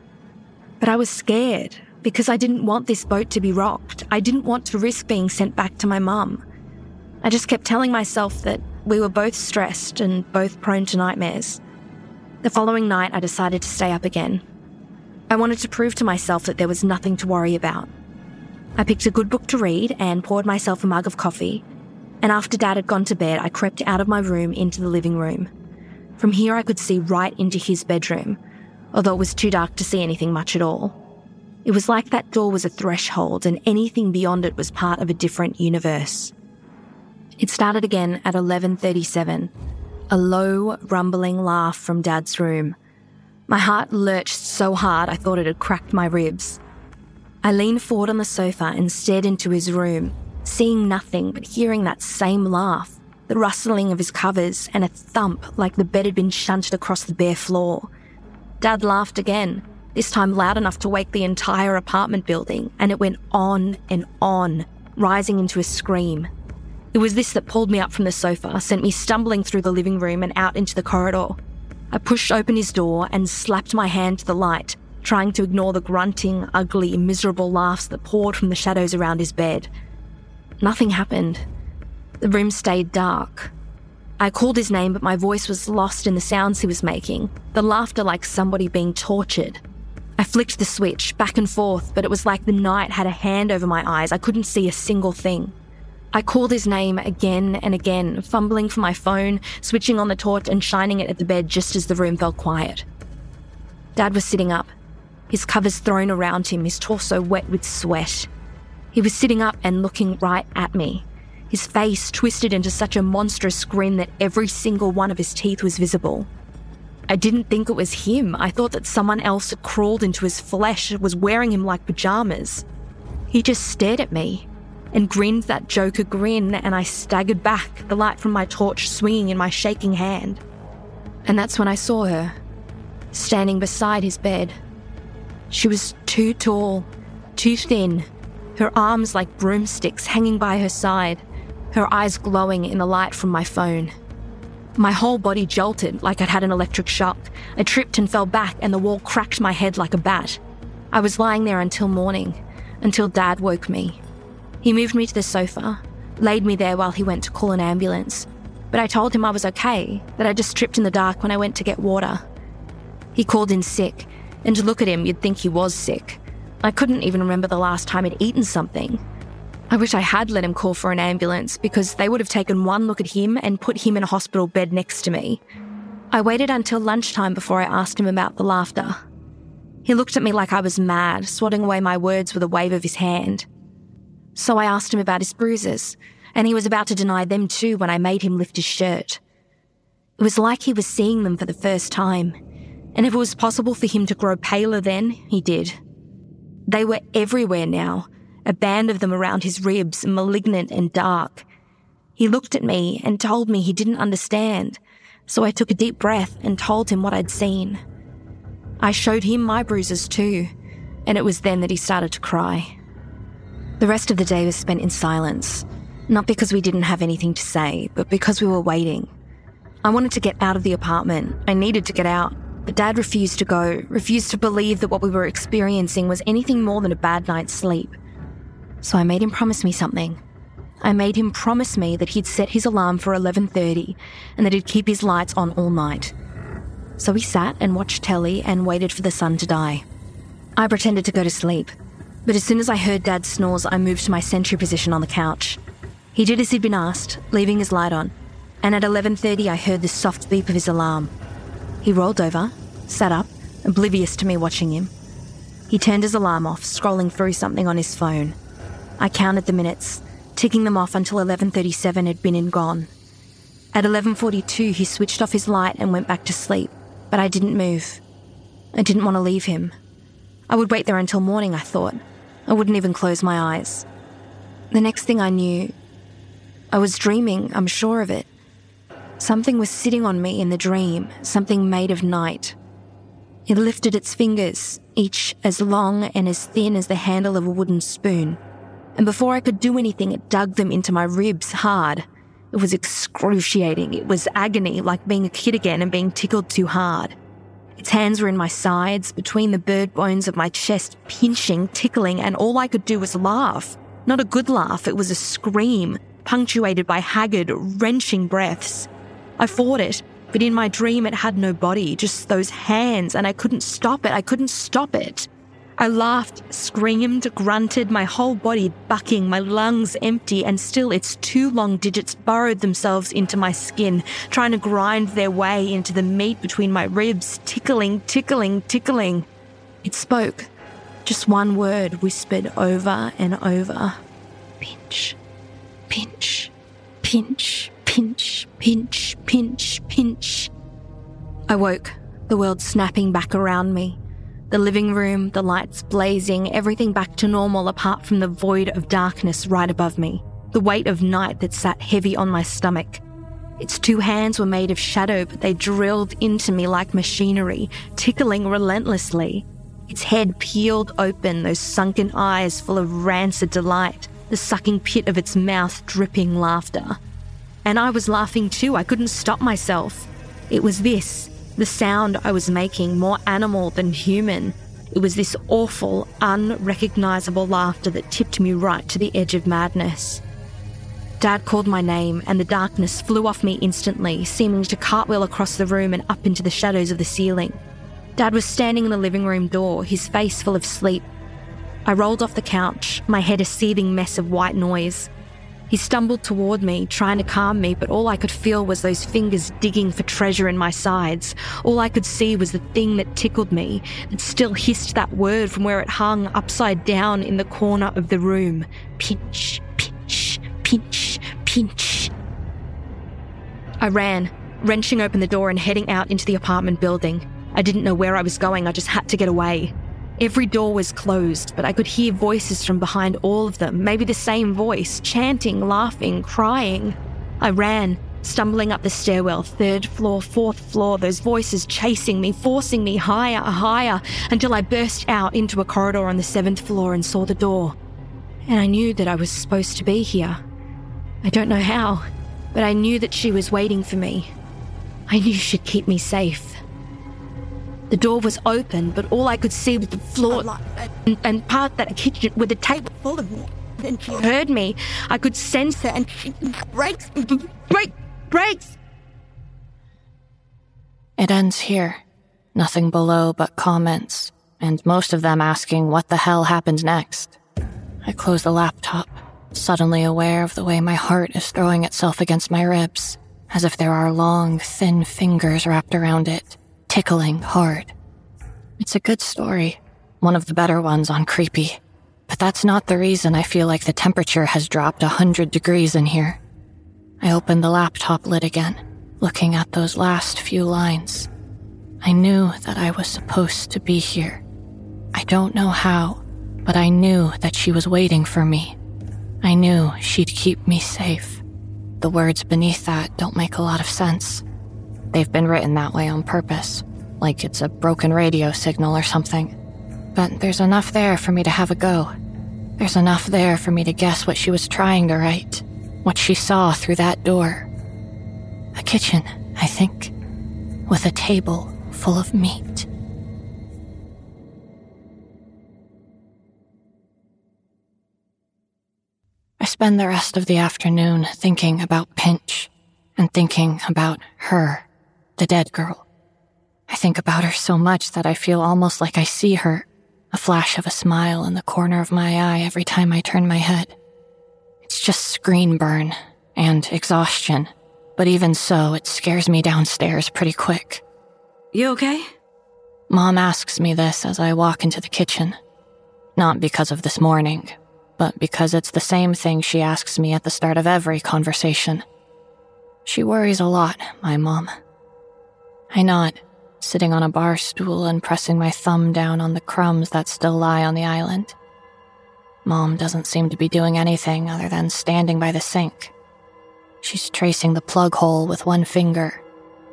But I was scared because I didn't want this boat to be rocked. I didn't want to risk being sent back to my mum. I just kept telling myself that we were both stressed and both prone to nightmares. The following night, I decided to stay up again. I wanted to prove to myself that there was nothing to worry about. I picked a good book to read and poured myself a mug of coffee. And after Dad had gone to bed, I crept out of my room into the living room. From here, I could see right into his bedroom, although it was too dark to see anything much at all. It was like that door was a threshold and anything beyond it was part of a different universe. It started again at 11:37. A low, rumbling laugh from Dad's room. My heart lurched so hard I thought it had cracked my ribs. I leaned forward on the sofa and stared into his room, seeing nothing but hearing that same laugh, the rustling of his covers, and a thump like the bed had been shunted across the bare floor. Dad laughed again, this time loud enough to wake the entire apartment building, and it went on and on, rising into a scream. It was this that pulled me up from the sofa, sent me stumbling through the living room and out into the corridor. I pushed open his door and slapped my hand to the light, trying to ignore the grunting, ugly, miserable laughs that poured from the shadows around his bed. Nothing happened. The room stayed dark. I called his name, but my voice was lost in the sounds he was making, the laughter like somebody being tortured. I flicked the switch back and forth, but it was like the night had a hand over my eyes. I couldn't see a single thing. I called his name again and again, fumbling for my phone, switching on the torch and shining it at the bed just as the room fell quiet. Dad was sitting up, his covers thrown around him, his torso wet with sweat. He was sitting up and looking right at me, his face twisted into such a monstrous grin that every single one of his teeth was visible. I didn't think it was him. I thought that someone else had crawled into his flesh, and was wearing him like pajamas. He just stared at me and grinned that Joker grin, and I staggered back, the light from my torch swinging in my shaking hand. And that's when I saw her, standing beside his bed. She was too tall, too thin, her arms like broomsticks hanging by her side, her eyes glowing in the light from my phone. My whole body jolted like I'd had an electric shock. I tripped and fell back, and the wall cracked my head like a bat. I was lying there until morning, until Dad woke me. He moved me to the sofa, laid me there while he went to call an ambulance. But I told him I was okay, that I just tripped in the dark when I went to get water. He called in sick, and to look at him, you'd think he was sick. I couldn't even remember the last time I'd eaten something. I wish I had let him call for an ambulance because they would have taken one look at him and put him in a hospital bed next to me. I waited until lunchtime before I asked him about the laughter. He looked at me like I was mad, swatting away my words with a wave of his hand. So I asked him about his bruises, and he was about to deny them too when I made him lift his shirt. It was like he was seeing them for the first time, and if it was possible for him to grow paler then, he did. They were everywhere now, a band of them around his ribs, malignant and dark. He looked at me and told me he didn't understand, so I took a deep breath and told him what I'd seen. I showed him my bruises too, and it was then that he started to cry. The rest of the day was spent in silence, not because we didn't have anything to say, but because we were waiting. I wanted to get out of the apartment. I needed to get out, but Dad refused to go, refused to believe that what we were experiencing was anything more than a bad night's sleep. So I made him promise me something. I made him promise me that he'd set his alarm for 11:30 and that he'd keep his lights on all night. So we sat and watched telly and waited for the sun to die. I pretended to go to sleep, but as soon as I heard Dad's snores, I moved to my sentry position on the couch. He did as he'd been asked, leaving his light on, and at 11:30 I heard the soft beep of his alarm. He rolled over, sat up, oblivious to me watching him. He turned his alarm off, scrolling through something on his phone. I counted the minutes, ticking them off until 11:37 had been and gone. At 11:42 he switched off his light and went back to sleep, but I didn't move. I didn't want to leave him. I would wait there until morning, I thought. I wouldn't even close my eyes. The next thing I knew, I was dreaming, I'm sure of it. Something was sitting on me in the dream, something made of night. It lifted its fingers, each as long and as thin as the handle of a wooden spoon. And before I could do anything, it dug them into my ribs hard. It was excruciating. It was agony, like being a kid again and being tickled too hard. Its hands were in my sides, between the bird bones of my chest, pinching, tickling, and all I could do was laugh. Not a good laugh, it was a scream, punctuated by haggard, wrenching breaths. I fought it, but in my dream it had no body, just those hands, and I couldn't stop it. I couldn't stop it. I laughed, screamed, grunted, my whole body bucking, my lungs empty, and still its two long digits burrowed themselves into my skin, trying to grind their way into the meat between my ribs, tickling, tickling, tickling. It spoke. Just one word whispered over and over pinch, pinch, pinch, pinch, pinch, pinch, pinch. I woke, the world snapping back around me. The living room, the lights blazing, everything back to normal apart from the void of darkness right above me, the weight of night that sat heavy on my stomach. Its two hands were made of shadow, but they drilled into me like machinery, tickling relentlessly. Its head peeled open, those sunken eyes full of rancid delight, the sucking pit of its mouth dripping laughter. And I was laughing too, I couldn't stop myself. It was this the sound I was making more animal than human. It was this awful, unrecognizable laughter that tipped me right to the edge of madness. Dad called my name, and the darkness flew off me instantly, seeming to cartwheel across the room and up into the shadows of the ceiling. Dad was standing in the living room door, his face full of sleep. I rolled off the couch, my head a seething mess of white noise. He stumbled toward me, trying to calm me, but all I could feel was those fingers digging for treasure in my sides. All I could see was the thing that tickled me, that still hissed that word from where it hung upside down in the corner of the room. Pinch, pinch, pinch, pinch. I ran, wrenching open the door and heading out into the apartment building. I didn't know where I was going, I just had to get away. Every door was closed, but I could hear voices from behind all of them, maybe the same voice, chanting, laughing, crying. I ran, stumbling up the stairwell, third floor, fourth floor, those voices chasing me, forcing me higher, higher, until I burst out into a corridor on the seventh floor and saw the door. And I knew that I was supposed to be here. I don't know how, but I knew that she was waiting for me. I knew she'd keep me safe. The door was open, but all I could see was the floor and, and part of that kitchen with a table full of me. And she heard me. I could sense her, and she breaks, break, breaks. It ends here. Nothing below but comments, and most of them asking what the hell happened next. I close the laptop, suddenly aware of the way my heart is throwing itself against my ribs, as if there are long, thin fingers wrapped around it tickling hard. It's a good story, one of the better ones on Creepy. But that's not the reason I feel like the temperature has dropped a hundred degrees in here. I opened the laptop lid again, looking at those last few lines. I knew that I was supposed to be here. I don't know how, but I knew that she was waiting for me. I knew she'd keep me safe. The words beneath that don't make a lot of sense. They've been written that way on purpose, like it's a broken radio signal or something. But there's enough there for me to have a go. There's enough there for me to guess what she was trying to write, what she saw through that door. A kitchen, I think, with a table full of meat. I spend the rest of the afternoon thinking about Pinch and thinking about her the dead girl. I think about her so much that I feel almost like I see her, a flash of a smile in the corner of my eye every time I turn my head. It's just screen burn and exhaustion, but even so, it scares me downstairs pretty quick. You okay? Mom asks me this as I walk into the kitchen. Not because of this morning, but because it's the same thing she asks me at the start of every conversation. She worries a lot, my mom. I nod, sitting on a bar stool and pressing my thumb down on the crumbs that still lie on the island. Mom doesn't seem to be doing anything other than standing by the sink. She's tracing the plug hole with one finger,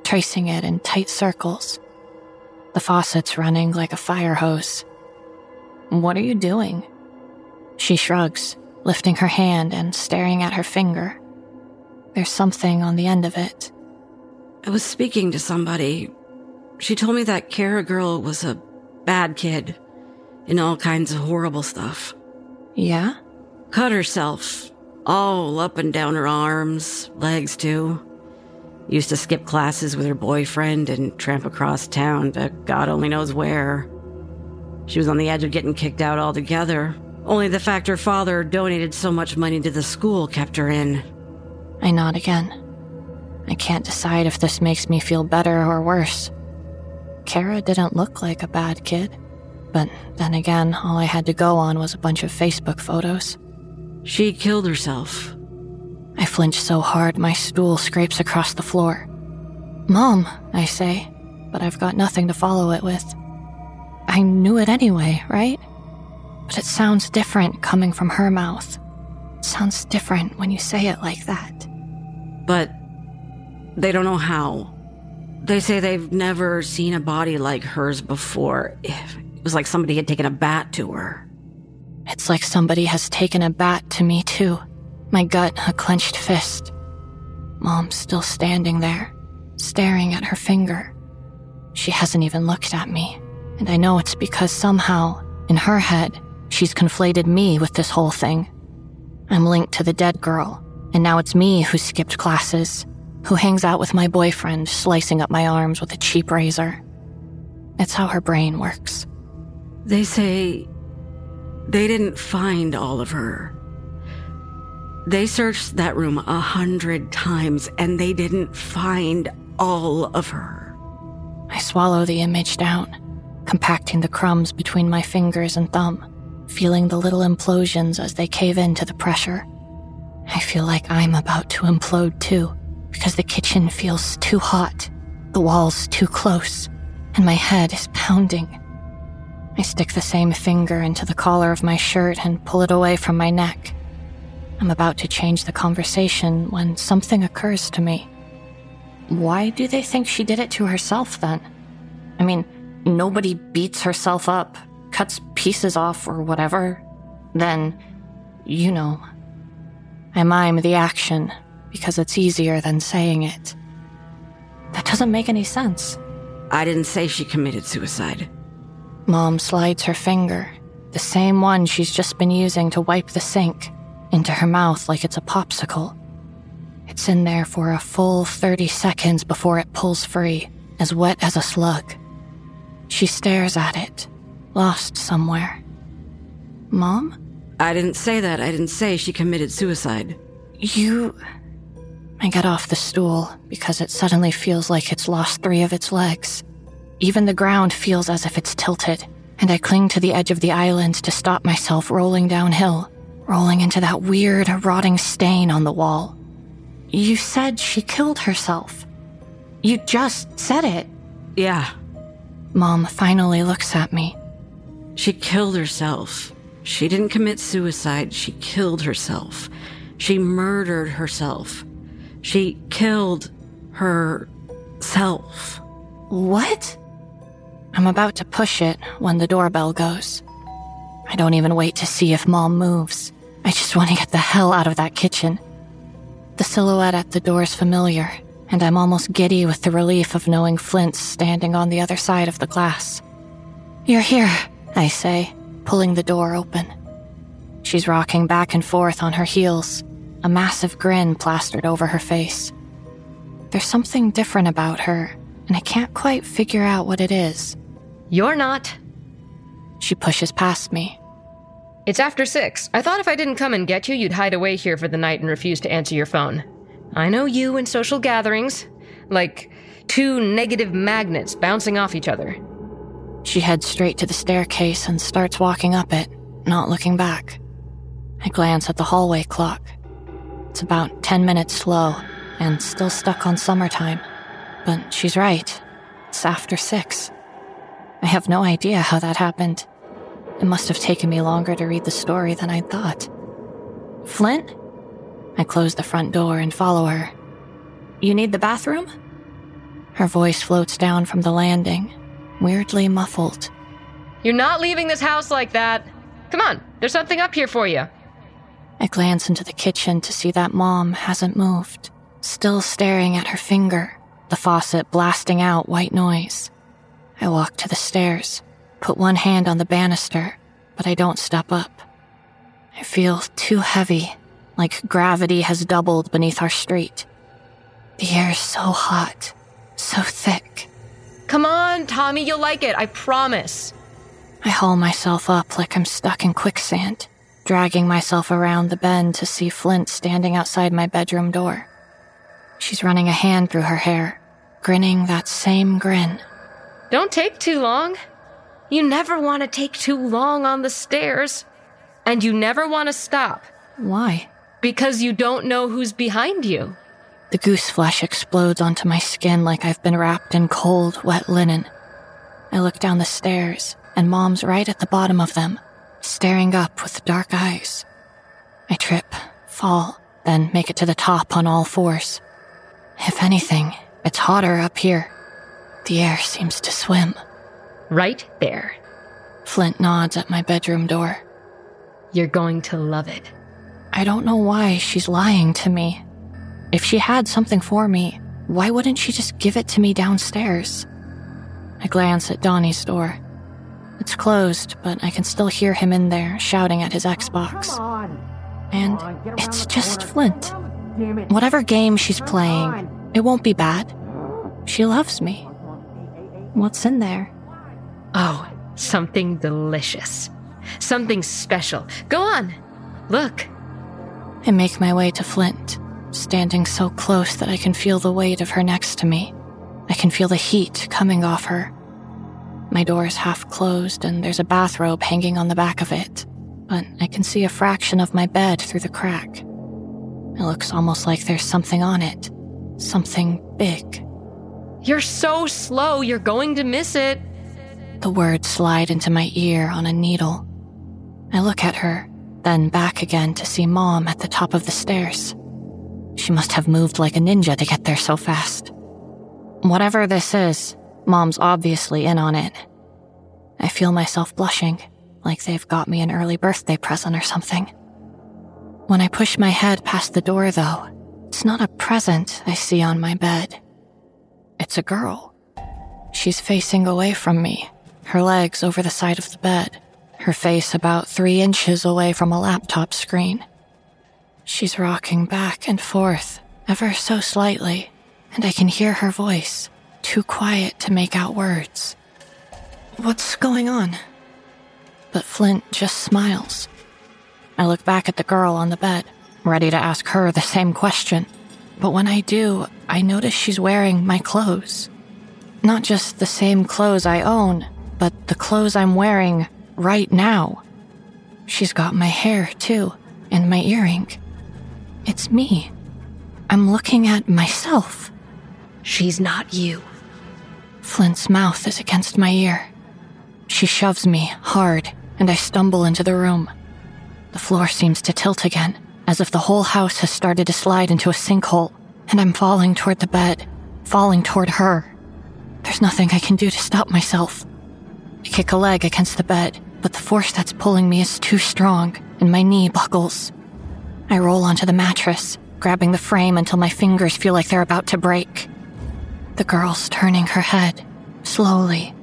tracing it in tight circles. The faucet's running like a fire hose. What are you doing? She shrugs, lifting her hand and staring at her finger. There's something on the end of it. I was speaking to somebody. She told me that Kara girl was a bad kid in all kinds of horrible stuff. Yeah? Cut herself. All up and down her arms, legs too. Used to skip classes with her boyfriend and tramp across town to God only knows where. She was on the edge of getting kicked out altogether. Only the fact her father donated so much money to the school kept her in. I nod again. I can't decide if this makes me feel better or worse. Kara didn't look like a bad kid, but then again, all I had to go on was a bunch of Facebook photos. She killed herself. I flinch so hard my stool scrapes across the floor. Mom, I say, but I've got nothing to follow it with. I knew it anyway, right? But it sounds different coming from her mouth. It sounds different when you say it like that. But they don't know how. They say they've never seen a body like hers before. It was like somebody had taken a bat to her. It's like somebody has taken a bat to me, too. My gut a clenched fist. Mom's still standing there, staring at her finger. She hasn't even looked at me, and I know it's because somehow, in her head, she's conflated me with this whole thing. I'm linked to the dead girl, and now it's me who skipped classes, who hangs out with my boyfriend, slicing up my arms with a cheap razor. It's how her brain works. They say they didn't find all of her. They searched that room a hundred times and they didn't find all of her. I swallow the image down, compacting the crumbs between my fingers and thumb, feeling the little implosions as they cave into the pressure. I feel like I'm about to implode too, because the kitchen feels too hot, the walls too close, and my head is pounding. I stick the same finger into the collar of my shirt and pull it away from my neck. I'm about to change the conversation when something occurs to me. Why do they think she did it to herself then? I mean, nobody beats herself up, cuts pieces off, or whatever. Then, you know. I mime the action because it's easier than saying it. That doesn't make any sense. I didn't say she committed suicide. Mom slides her finger, the same one she's just been using to wipe the sink, into her mouth like it's a popsicle. It's in there for a full 30 seconds before it pulls free, as wet as a slug. She stares at it, lost somewhere. Mom? I didn't say that. I didn't say she committed suicide. You. I get off the stool because it suddenly feels like it's lost three of its legs. Even the ground feels as if it's tilted, and I cling to the edge of the island to stop myself rolling downhill, rolling into that weird, rotting stain on the wall. You said she killed herself. You just said it. Yeah. Mom finally looks at me. She killed herself. She didn't commit suicide. She killed herself. She murdered herself. She killed herself. What? I'm about to push it when the doorbell goes. I don't even wait to see if Mom moves. I just want to get the hell out of that kitchen. The silhouette at the door is familiar, and I'm almost giddy with the relief of knowing Flint's standing on the other side of the glass. You're here, I say, pulling the door open. She's rocking back and forth on her heels, a massive grin plastered over her face. There's something different about her, and I can't quite figure out what it is. You're not. She pushes past me. It's after six. I thought if I didn't come and get you, you'd hide away here for the night and refuse to answer your phone. I know you in social gatherings. Like two negative magnets bouncing off each other. She heads straight to the staircase and starts walking up it, not looking back. I glance at the hallway clock. It's about 10 minutes slow and still stuck on summertime. But she's right. It's after six. I have no idea how that happened. It must have taken me longer to read the story than I thought. Flint? I close the front door and follow her. You need the bathroom? Her voice floats down from the landing, weirdly muffled. You're not leaving this house like that. Come on, there's something up here for you. I glance into the kitchen to see that mom hasn't moved, still staring at her finger, the faucet blasting out white noise. I walk to the stairs, put one hand on the banister, but I don't step up. I feel too heavy, like gravity has doubled beneath our street. The air is so hot, so thick. Come on, Tommi, you'll like it, I promise. I haul myself up like I'm stuck in quicksand, dragging myself around the bend to see Flint standing outside my bedroom door. She's running a hand through her hair, grinning that same grin. Don't take too long. You never want to take too long on the stairs. And you never want to stop. Why? Because you don't know who's behind you. The goose flesh explodes onto my skin like I've been wrapped in cold, wet linen. I look down the stairs, and Mom's right at the bottom of them, staring up with dark eyes. I trip, fall, then make it to the top on all fours. If anything, it's hotter up here. The air seems to swim. Right there. Flint nods at my bedroom door. You're going to love it. I don't know why she's lying to me. If she had something for me, why wouldn't she just give it to me downstairs? I glance at Donnie's door. It's closed, but I can still hear him in there shouting at his Xbox. And it's just Flint. Whatever game she's playing, it won't be bad. She loves me. What's in there? Oh, something delicious. Something special. Go on. Look. I make my way to Flint, standing so close that I can feel the weight of her next to me. I can feel the heat coming off her. My door is half closed and there's a bathrobe hanging on the back of it, but I can see a fraction of my bed through the crack. It looks almost like there's something on it. Something big. You're so slow, you're going to miss it. The words slide into my ear on a needle. I look at her, then back again to see Mom at the top of the stairs. She must have moved like a ninja to get there so fast. Whatever this is, Mom's obviously in on it. I feel myself blushing, like they've got me an early birthday present or something. When I push my head past the door, though, it's not a present I see on my bed. It's a girl. She's facing away from me, her legs over the side of the bed, her face about three inches away from a laptop screen. She's rocking back and forth, ever so slightly, and I can hear her voice, too quiet to make out words. What's going on? But Flint just smiles. I look back at the girl on the bed, ready to ask her the same question. But when I do, I notice she's wearing my clothes. Not just the same clothes I own, but the clothes I'm wearing right now. She's got my hair, too, and my earring. It's me. I'm looking at myself. She's not you. Flint's mouth is against my ear. She shoves me hard, and I stumble into the room. The floor seems to tilt again, as if the whole house has started to slide into a sinkhole, and I'm falling toward the bed, falling toward her. There's nothing I can do to stop myself. I kick a leg against the bed, but the force that's pulling me is too strong, and my knee buckles. I roll onto the mattress, grabbing the frame until my fingers feel like they're about to break. The girl's turning her head, slowly.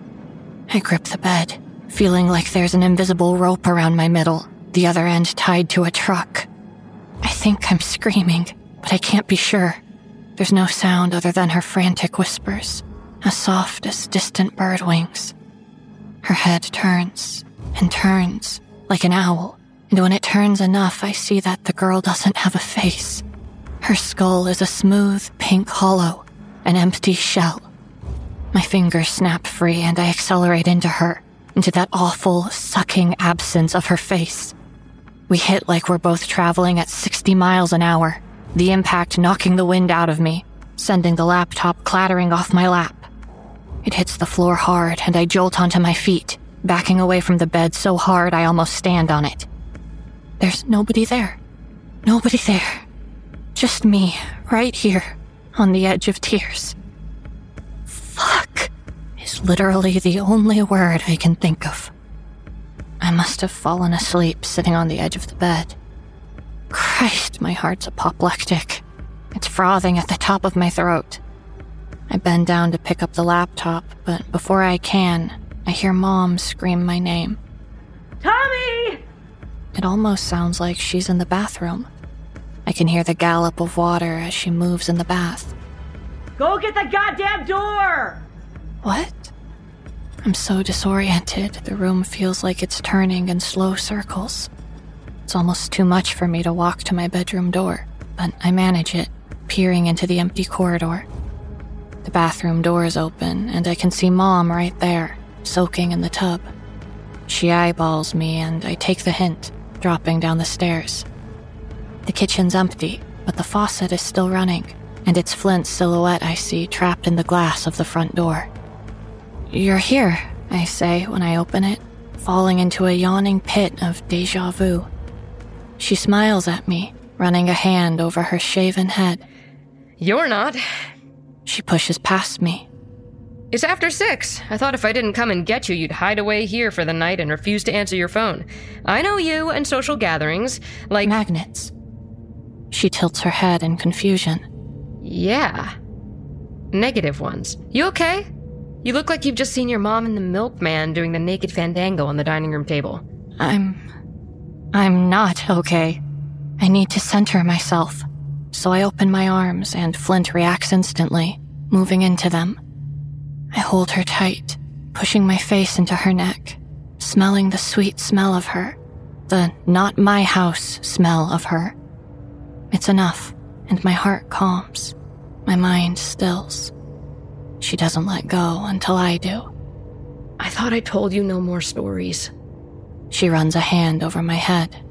I grip the bed, feeling like there's an invisible rope around my middle, the other end tied to a truck. I think I'm screaming, but I can't be sure. There's no sound other than her frantic whispers, as soft as distant bird wings. Her head turns and turns like an owl, and when it turns enough, I see that the girl doesn't have a face. Her skull is a smooth pink hollow, an empty shell. My fingers snap free and I accelerate into her, into that awful, sucking absence of her face. We hit like we're both traveling at 60 miles an hour, the impact knocking the wind out of me, sending the laptop clattering off my lap. It hits the floor hard and I jolt onto my feet, backing away from the bed so hard I almost stand on it. There's nobody there. Nobody there. Just me, right here, on the edge of tears. Fuck is literally the only word I can think of. I must have fallen asleep sitting on the edge of the bed. Christ, my heart's apoplectic. It's frothing at the top of my throat. I bend down to pick up the laptop, but before I can, I hear Mom scream my name. Tommi! It almost sounds like she's in the bathroom. I can hear the gallop of water as she moves in the bath. Go get the goddamn door! What? I'm so disoriented, the room feels like it's turning in slow circles. It's almost too much for me to walk to my bedroom door, but I manage it, peering into the empty corridor. The bathroom door is open, and I can see Mom right there, soaking in the tub. She eyeballs me, and I take the hint, dropping down the stairs. The kitchen's empty, but the faucet is still running, and it's Flint's silhouette I see trapped in the glass of the front door. You're here, I say when I open it, falling into a yawning pit of deja vu. She smiles at me, running a hand over her shaven head. You're not. She pushes past me. It's after six. I thought if I didn't come and get you, you'd hide away here for the night and refuse to answer your phone. I know you and social gatherings, like. Magnets. She tilts her head in confusion. Yeah. Negative ones. You okay? You look like you've just seen your mom and the milkman doing the naked fandango on the dining room table. I'm. I'm not okay. I need to center myself. So I open my arms, and Flint reacts instantly, moving into them. I hold her tight, pushing my face into her neck, smelling the sweet smell of her, the not my house smell of her. It's enough, and my heart calms. My mind stills. She doesn't let go until I do. I thought I told you no more stories. She runs a hand over my head.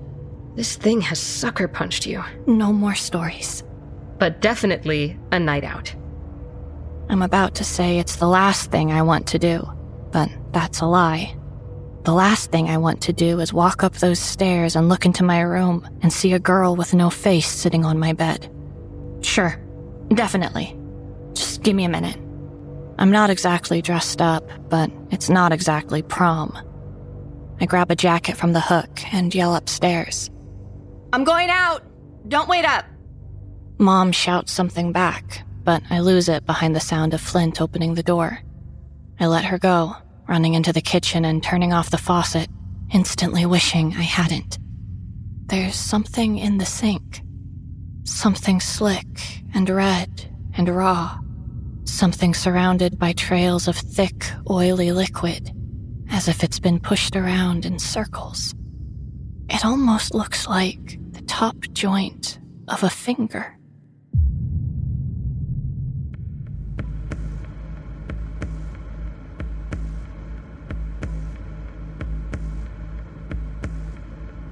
This thing has sucker punched you. No more stories. But definitely a night out. I'm about to say it's the last thing I want to do, but that's a lie. The last thing I want to do is walk up those stairs and look into my room and see a girl with no face sitting on my bed. Sure, definitely. Just give me a minute. I'm not exactly dressed up, but it's not exactly prom. I grab a jacket from the hook and yell upstairs. I'm going out! Don't wait up! Mom shouts something back, but I lose it behind the sound of Flint opening the door. I let her go, running into the kitchen and turning off the faucet, instantly wishing I hadn't. There's something in the sink. Something slick and red and raw. Something surrounded by trails of thick, oily liquid, as if it's been pushed around in circles. It almost looks like the top joint of a finger.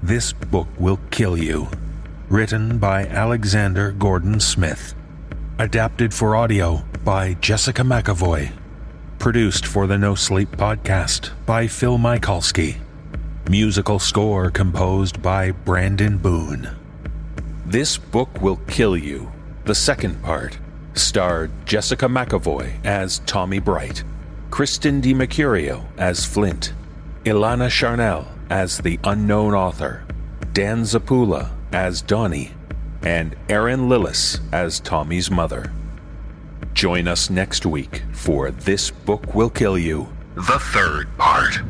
This Book Will Kill You. Written by Alexander Gordon Smith. Adapted for audio by Jessica McEvoy. Produced for the NoSleep podcast by Phil Michalski. Musical score composed by Brandon Boone. This Book Will Kill You, the second part, starred Jessica McEvoy as Tommi Bright, Kristen DiMercurio as Flint, Ilana Charnelle as the unknown author, Dan Zappulla as Donnie, and Erin Lillis as Tommi's mother. Join us next week for This Book Will Kill You, the third part.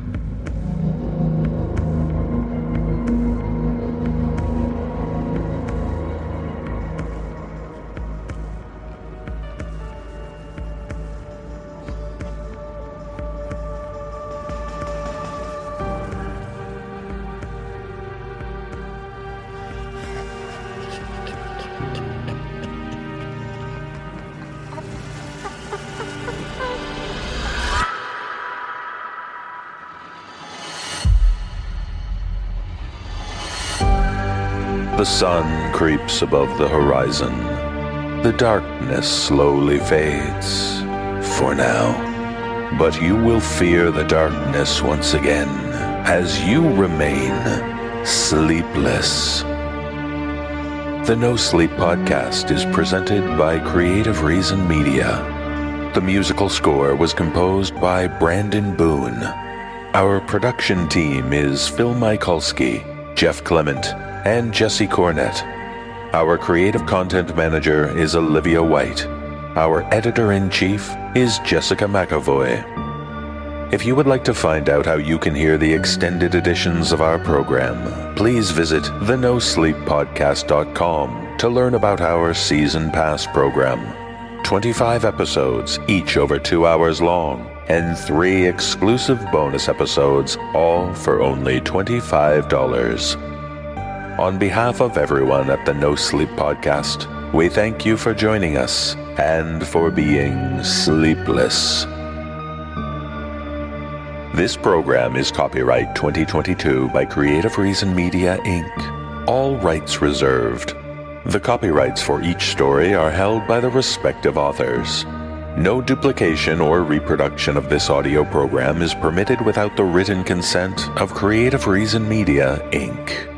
The sun creeps above the horizon, the darkness slowly fades. For now. But you will fear the darkness once again as you remain sleepless. The NoSleep Podcast is presented by Creative Reason Media. The musical score was composed by Brandon Boone. Our production team is Phil Michalski, Jeff Clement, and Jesse Cornett. Our creative content manager is Olivia White. Our editor in chief is Jessica McEvoy. If you would like to find out how you can hear the extended editions of our program, please visit thenosleeppodcast.com to learn about our season pass program. 25 episodes, each over two hours long, and three exclusive bonus episodes, all for only $25. On behalf of everyone at the NoSleep Podcast, we thank you for joining us and for being sleepless. This program is copyright 2022 by Creative Reason Media, Inc., all rights reserved. The copyrights for each story are held by the respective authors. No duplication or reproduction of this audio program is permitted without the written consent of Creative Reason Media, Inc.